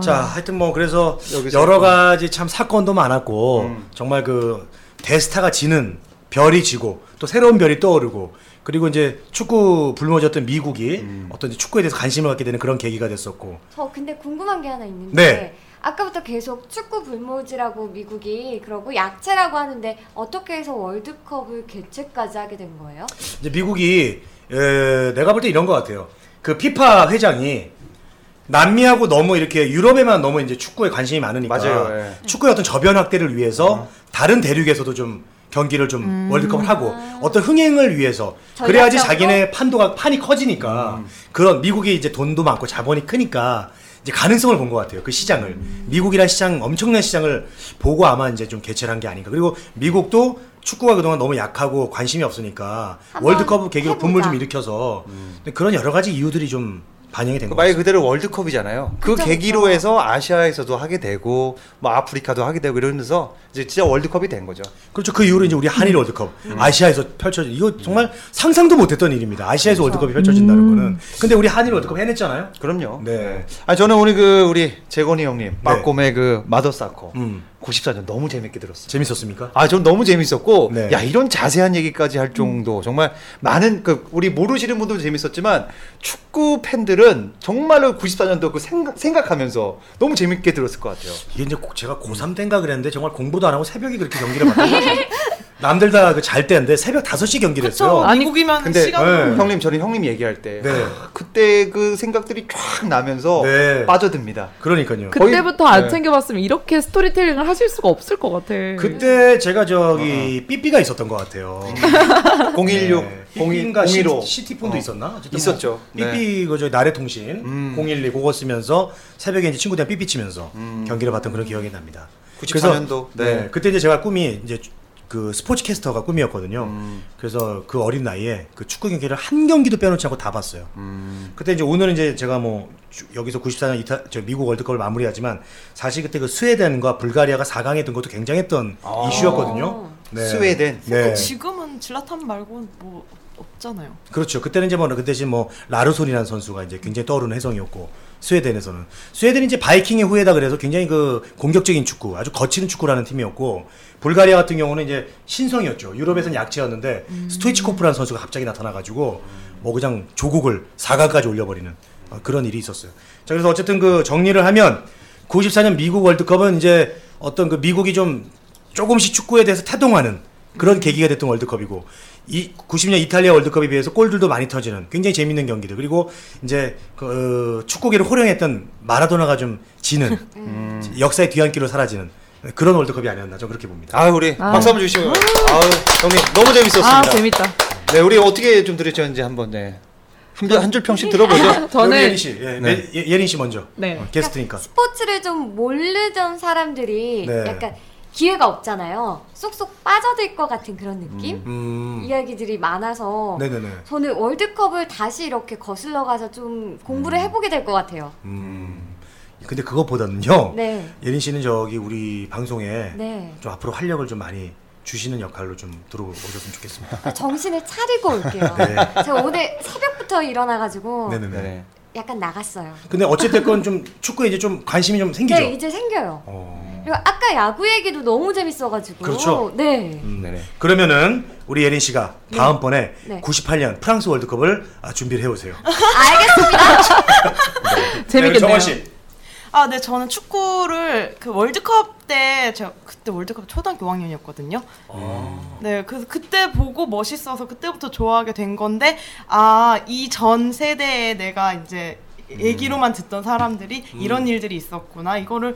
자, 하여튼 뭐 그래서 여러 가지 참 사건도 많았고 음. 정말 그 대스타가 지는 별이 지고 또 새로운 별이 떠오르고 그리고 이제 축구 불모졌던 미국이 음. 어떤 축구에 대해서 관심을 갖게 되는 그런 계기가 됐었고 저 근데 궁금한 게 하나 있는데 네. 아까부터 계속 축구 불모지라고 미국이 그러고 약체라고 하는데 어떻게 해서 월드컵을 개최까지 하게 된 거예요? 이제 미국이 에, 내가 볼 때 이런 것 같아요. 그 피파 회장이 남미하고 너무 이렇게 유럽에만 너무 이제 축구에 관심이 많으니까 맞아요, 예. 축구의 어떤 저변 확대를 위해서 다른 대륙에서도 좀 경기를 좀 월드컵을 하고 어떤 흥행을 위해서 그래야지 전략적으로? 자기네 판도가 판이 커지니까 그런 미국이 이제 돈도 많고 자본이 크니까 이제 가능성을 본 것 같아요 그 시장을. 미국이란 시장 엄청난 시장을 보고 아마 이제 좀 개최를 한 게 아닌가. 그리고 미국도 축구가 그동안 너무 약하고 관심이 없으니까 한번 월드컵을 계기로 붐을 좀 해보자. 일으켜서 그런 여러 가지 이유들이 좀 반영이 된 그. 그대로 월드컵이잖아요. 그 그쵸, 계기로 그쵸. 해서 아시아에서도 하게 되고 뭐 아프리카도 하게 되고 이러면서 이제 진짜 월드컵이 된 거죠. 그렇죠. 그 이후로 이제 우리 한일 월드컵 아시아에서 펼쳐진 이거 정말 상상도 못했던 일입니다. 아시아에서 월드컵이 펼쳐진다는 거는. 근데 우리 한일 월드컵 해냈잖아요. 그럼요. 네. 아 저는 오늘 그 우리 재건이 형님 빠꼼의 그 마더사커 음. 94년 너무 재밌게 들었어요. 재밌었습니까? 아, 전 너무 재밌었고, 네. 야 이런 자세한 얘기까지 할 정도 정말 많은 그 우리 모르시는 분들도 재밌었지만 축구 팬들은 정말로 94년도 그 생각, 생각하면서 너무 재밌게 들었을 것 같아요. 이게 이제 꼭 제가 고3 때인가 그랬는데 정말 공부도 안 하고 새벽에 그렇게 경기를 봤던 거 같아요. 남들 다 그 잘 때인데 새벽 5시 경기를 그쵸. 했어요. 아니, 미국이면 근데 시간 네. 형님 저는 형님 얘기할 때 네. 아, 그때 그 생각들이 쫙 나면서 네. 빠져듭니다. 그러니까요. 그때부터 안 네. 챙겨봤으면 이렇게 스토리텔링을 하실 수가 없을 것 같아. 그때 제가 저기 삐삐가 있었던 것 같아요. [LAUGHS] 016, 네. 삐삐인가 015 시티폰도 어. 있었나? 어쨌든 있었죠. 뭐 삐삐 그저 나래 통신 음. 012 그거 쓰면서 새벽에 이제 친구들이랑 삐삐 치면서 경기를 봤던 그런 기억이 납니다. 94년도. 네. 네. 그때 이제 제가 꿈이 이제 그 스포츠 캐스터가 꿈이었거든요. 음. 그래서 그 어린 나이에 그 축구 경기를 한 경기도 빼놓지 않고 다 봤어요. 음. 그때 이제 오늘은 이제 제가 뭐 주- 여기서 94년 이타 저 미국 월드컵을 마무리하지만 사실 그때 그 스웨덴과 불가리아가 4강에 든 것도 굉장했던 아. 이슈였거든요. 네. 스웨덴. 네. 지금은 질라탄 말고 뭐 없잖아요. 그렇죠. 그때는 이제 뭐 그 대신 뭐 라르손이라는 선수가 이제 굉장히 떠오르는 혜성이었고 스웨덴에서는 스웨덴이 이제 바이킹의 후예다 그래서 굉장히 그 공격적인 축구, 아주 거치는 축구라는 팀이었고 불가리아 같은 경우는 이제 신성이었죠. 유럽에서는 약체였는데 스토이치코프라는 선수가 갑자기 나타나가지고 뭐 그냥 조국을 4강까지 올려버리는 어, 그런 일이 있었어요. 자 그래서 어쨌든 그 정리를 하면 94년 미국 월드컵은 이제 어떤 그 미국이 좀 조금씩 축구에 대해서 태동하는 그런 계기가 됐던 월드컵이고 이 90년 이탈리아 월드컵에 비해서 골들도 많이 터지는 굉장히 재밌는 경기들 그리고 이제 그 축구계를 호령했던 마라도나가 좀 지는 [LAUGHS] 역사의 뒤안길로 사라지는 그런 월드컵이 아니었나 저는 그렇게 봅니다. 아 우리 아. 박수 한번 주시고요. 아우 형님 너무 재밌었습니다. 아 재밌다. 네 우리 어떻게 좀 들으셨는지 한번 네. 한줄 평씩 들어보죠. 우리 [LAUGHS] 저는 예린 씨, 예, 네. 예, 예린 씨 먼저 네. 어, 게스트니까. 스포츠를 좀 모르던 사람들이 네. 약간 기회가 없잖아요. 쏙쏙 빠져들 것 같은 그런 느낌? 음, 이야기들이 많아서 네네네. 저는 월드컵을 다시 이렇게 거슬러 가서 좀 공부를 해보게 될 것 같아요. 음, 근데 그것보다는요. 네. 예린 씨는 저기 우리 방송에 네. 좀 앞으로 활력을 좀 많이 주시는 역할로 좀 들어오셨으면 좋겠습니다. 정신을 차리고 올게요. 네. 제가 오늘 새벽부터 일어나가지고 네네네. 네. 약간 나갔어요. 근데 어쨌든 좀 축구에 이제 좀 관심이 좀 생기죠. 네, 이제 생겨요. 어. 그리고 아까 야구 얘기도 너무 재밌어가지고. 그렇죠. 네. 음. 네네. 그러면은 우리 예린 씨가 다음번에 네. 98년 프랑스 월드컵을 아, 준비를 해오세요. [LAUGHS] 알겠습니다. [LAUGHS] 재밌겠네요. 정원 씨. 아, 네, 저는 축구를 그 월드컵 때 제가 그때 월드컵 초등학교 5학년이었거든요. 네, 그래서 그때 보고 멋있어서 그때부터 좋아하게 된 건데 아, 이 전 세대에 내가 이제 얘기로만 듣던 사람들이 이런 일들이 있었구나. 이거를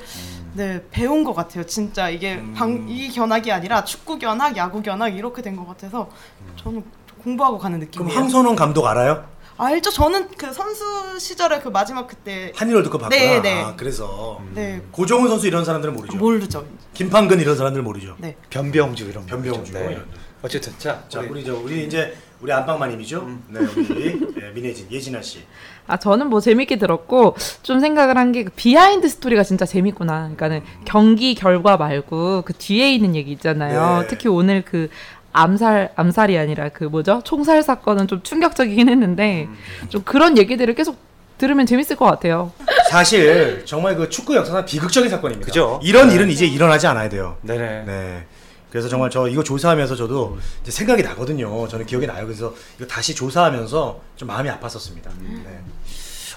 네, 배운 것 같아요. 진짜 이게 방, 이 견학이 아니라 축구 견학, 야구 견학 이렇게 된 것 같아서 저는 공부하고 가는 그럼 느낌이에요. 황선홍 감독 알아요? 알죠? 저는 그 선수 시절에 그 마지막 그때 한일 월드컵 봤구나. 네, 네. 아, 그래서 네, 고종훈 선수 이런 사람들은 모르죠. 모르죠. 김판근 이런 사람들 모르죠. 네. 변병주 이런 거. 변병주. 네. 이런. 어쨌든 자, 자, 우리 우리 저 우리 이제 우리 안방마님이죠. 네, 우리 예, 민혜진, 예진아 씨. 아 저는 뭐 재밌게 들었고 좀 생각을 한 게 behind story가 진짜 재밌구나. 그러니까는 경기 결과 말고 그 뒤에 있는 얘기 있잖아요. 네. 특히 오늘 그 암살 암살이 아니라 그 뭐죠 총살 사건은 좀 충격적이긴 했는데 좀 그런 얘기들을 계속 들으면 재밌을 것 같아요. 사실 정말 그 축구 역사상 비극적인 사건입니다. 그죠? 이런 네. 일은 이제 일어나지 않아야 돼요. 네네. 네. 그래서 정말 저 이거 조사하면서 저도 생각이 나거든요. 저는 기억이 나요. 그래서 이거 다시 조사하면서 좀 마음이 아팠었습니다. 네.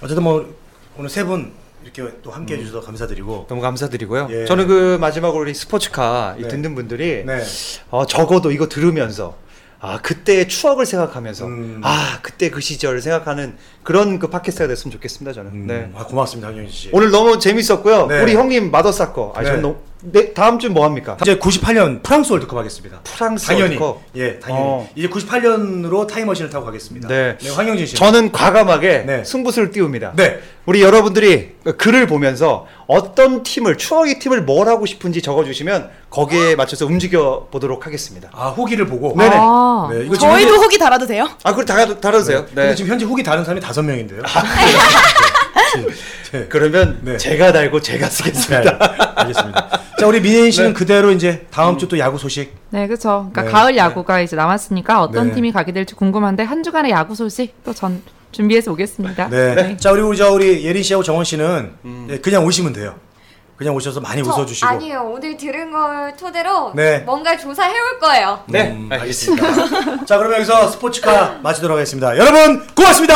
어쨌든 뭐 오늘 세 분 이렇게 또 함께 해주셔서 감사드리고. 너무 감사드리고요. 예. 저는 그 마지막으로 우리 스포츠카 이 네. 듣는 분들이 네. 어, 적어도 이거 들으면서 아 그때의 추억을 생각하면서 음. 아 그때 그 시절을 생각하는 그런 그 팟캐스트가 됐으면 좋겠습니다 저는. 음, 네. 아, 고맙습니다, 황영진 씨. 오늘 너무 재밌었고요. 네. 우리 형님 마더사커. 아, 네. 전 너무 네, 다음 주뭐 합니까? 이제 98년 프랑스 월드컵 하겠습니다. 프랑스 당연히. 월드컵. 예, 당연히. 어. 이제 98년으로 타임머신을 타고 가겠습니다. 네. 황영진 씨. 저는 과감하게 네. 승부수를 띄웁니다. 네. 우리 여러분들이 글을 보면서 어떤 팀을 추억의 팀을 뭘 하고 싶은지 적어주시면 거기에 맞춰서 움직여 보도록 하겠습니다. 아, 후기를 보고. 네네. 아, 네, 이거 지금 저희도 현재- 후기 달아도 돼요? 아 그걸 다 달아주세요. 네. 근데 지금 현재 후기 다른 사람이 다섯 명인데요. [LAUGHS] 네. 그러면 네. 제가 달고 제가 쓰겠습니다. 네, 알겠습니다. 자, 우리 민혜인 씨는 네. 그대로 이제 다음 주 또 야구 소식. 네, 그렇죠. 그러니까 네. 가을 야구가 이제 남았으니까 어떤 네. 팀이 가게 될지 궁금한데 한 주간의 야구 소식 또 전 준비해서 오겠습니다. 네. 자, 우리 우리 저 우리 예린 씨하고 정원 씨는 음. 예, 그냥 오시면 돼요. 그냥 오셔서 많이 저 웃어주시고. 아니에요. 오늘 들은 걸 토대로 네. 뭔가 조사해 올 거예요. 네, 음, 알겠습니다. 알겠습니다. 자, 그러면 여기서 스포츠카 마치도록 하겠습니다. 여러분, 고맙습니다.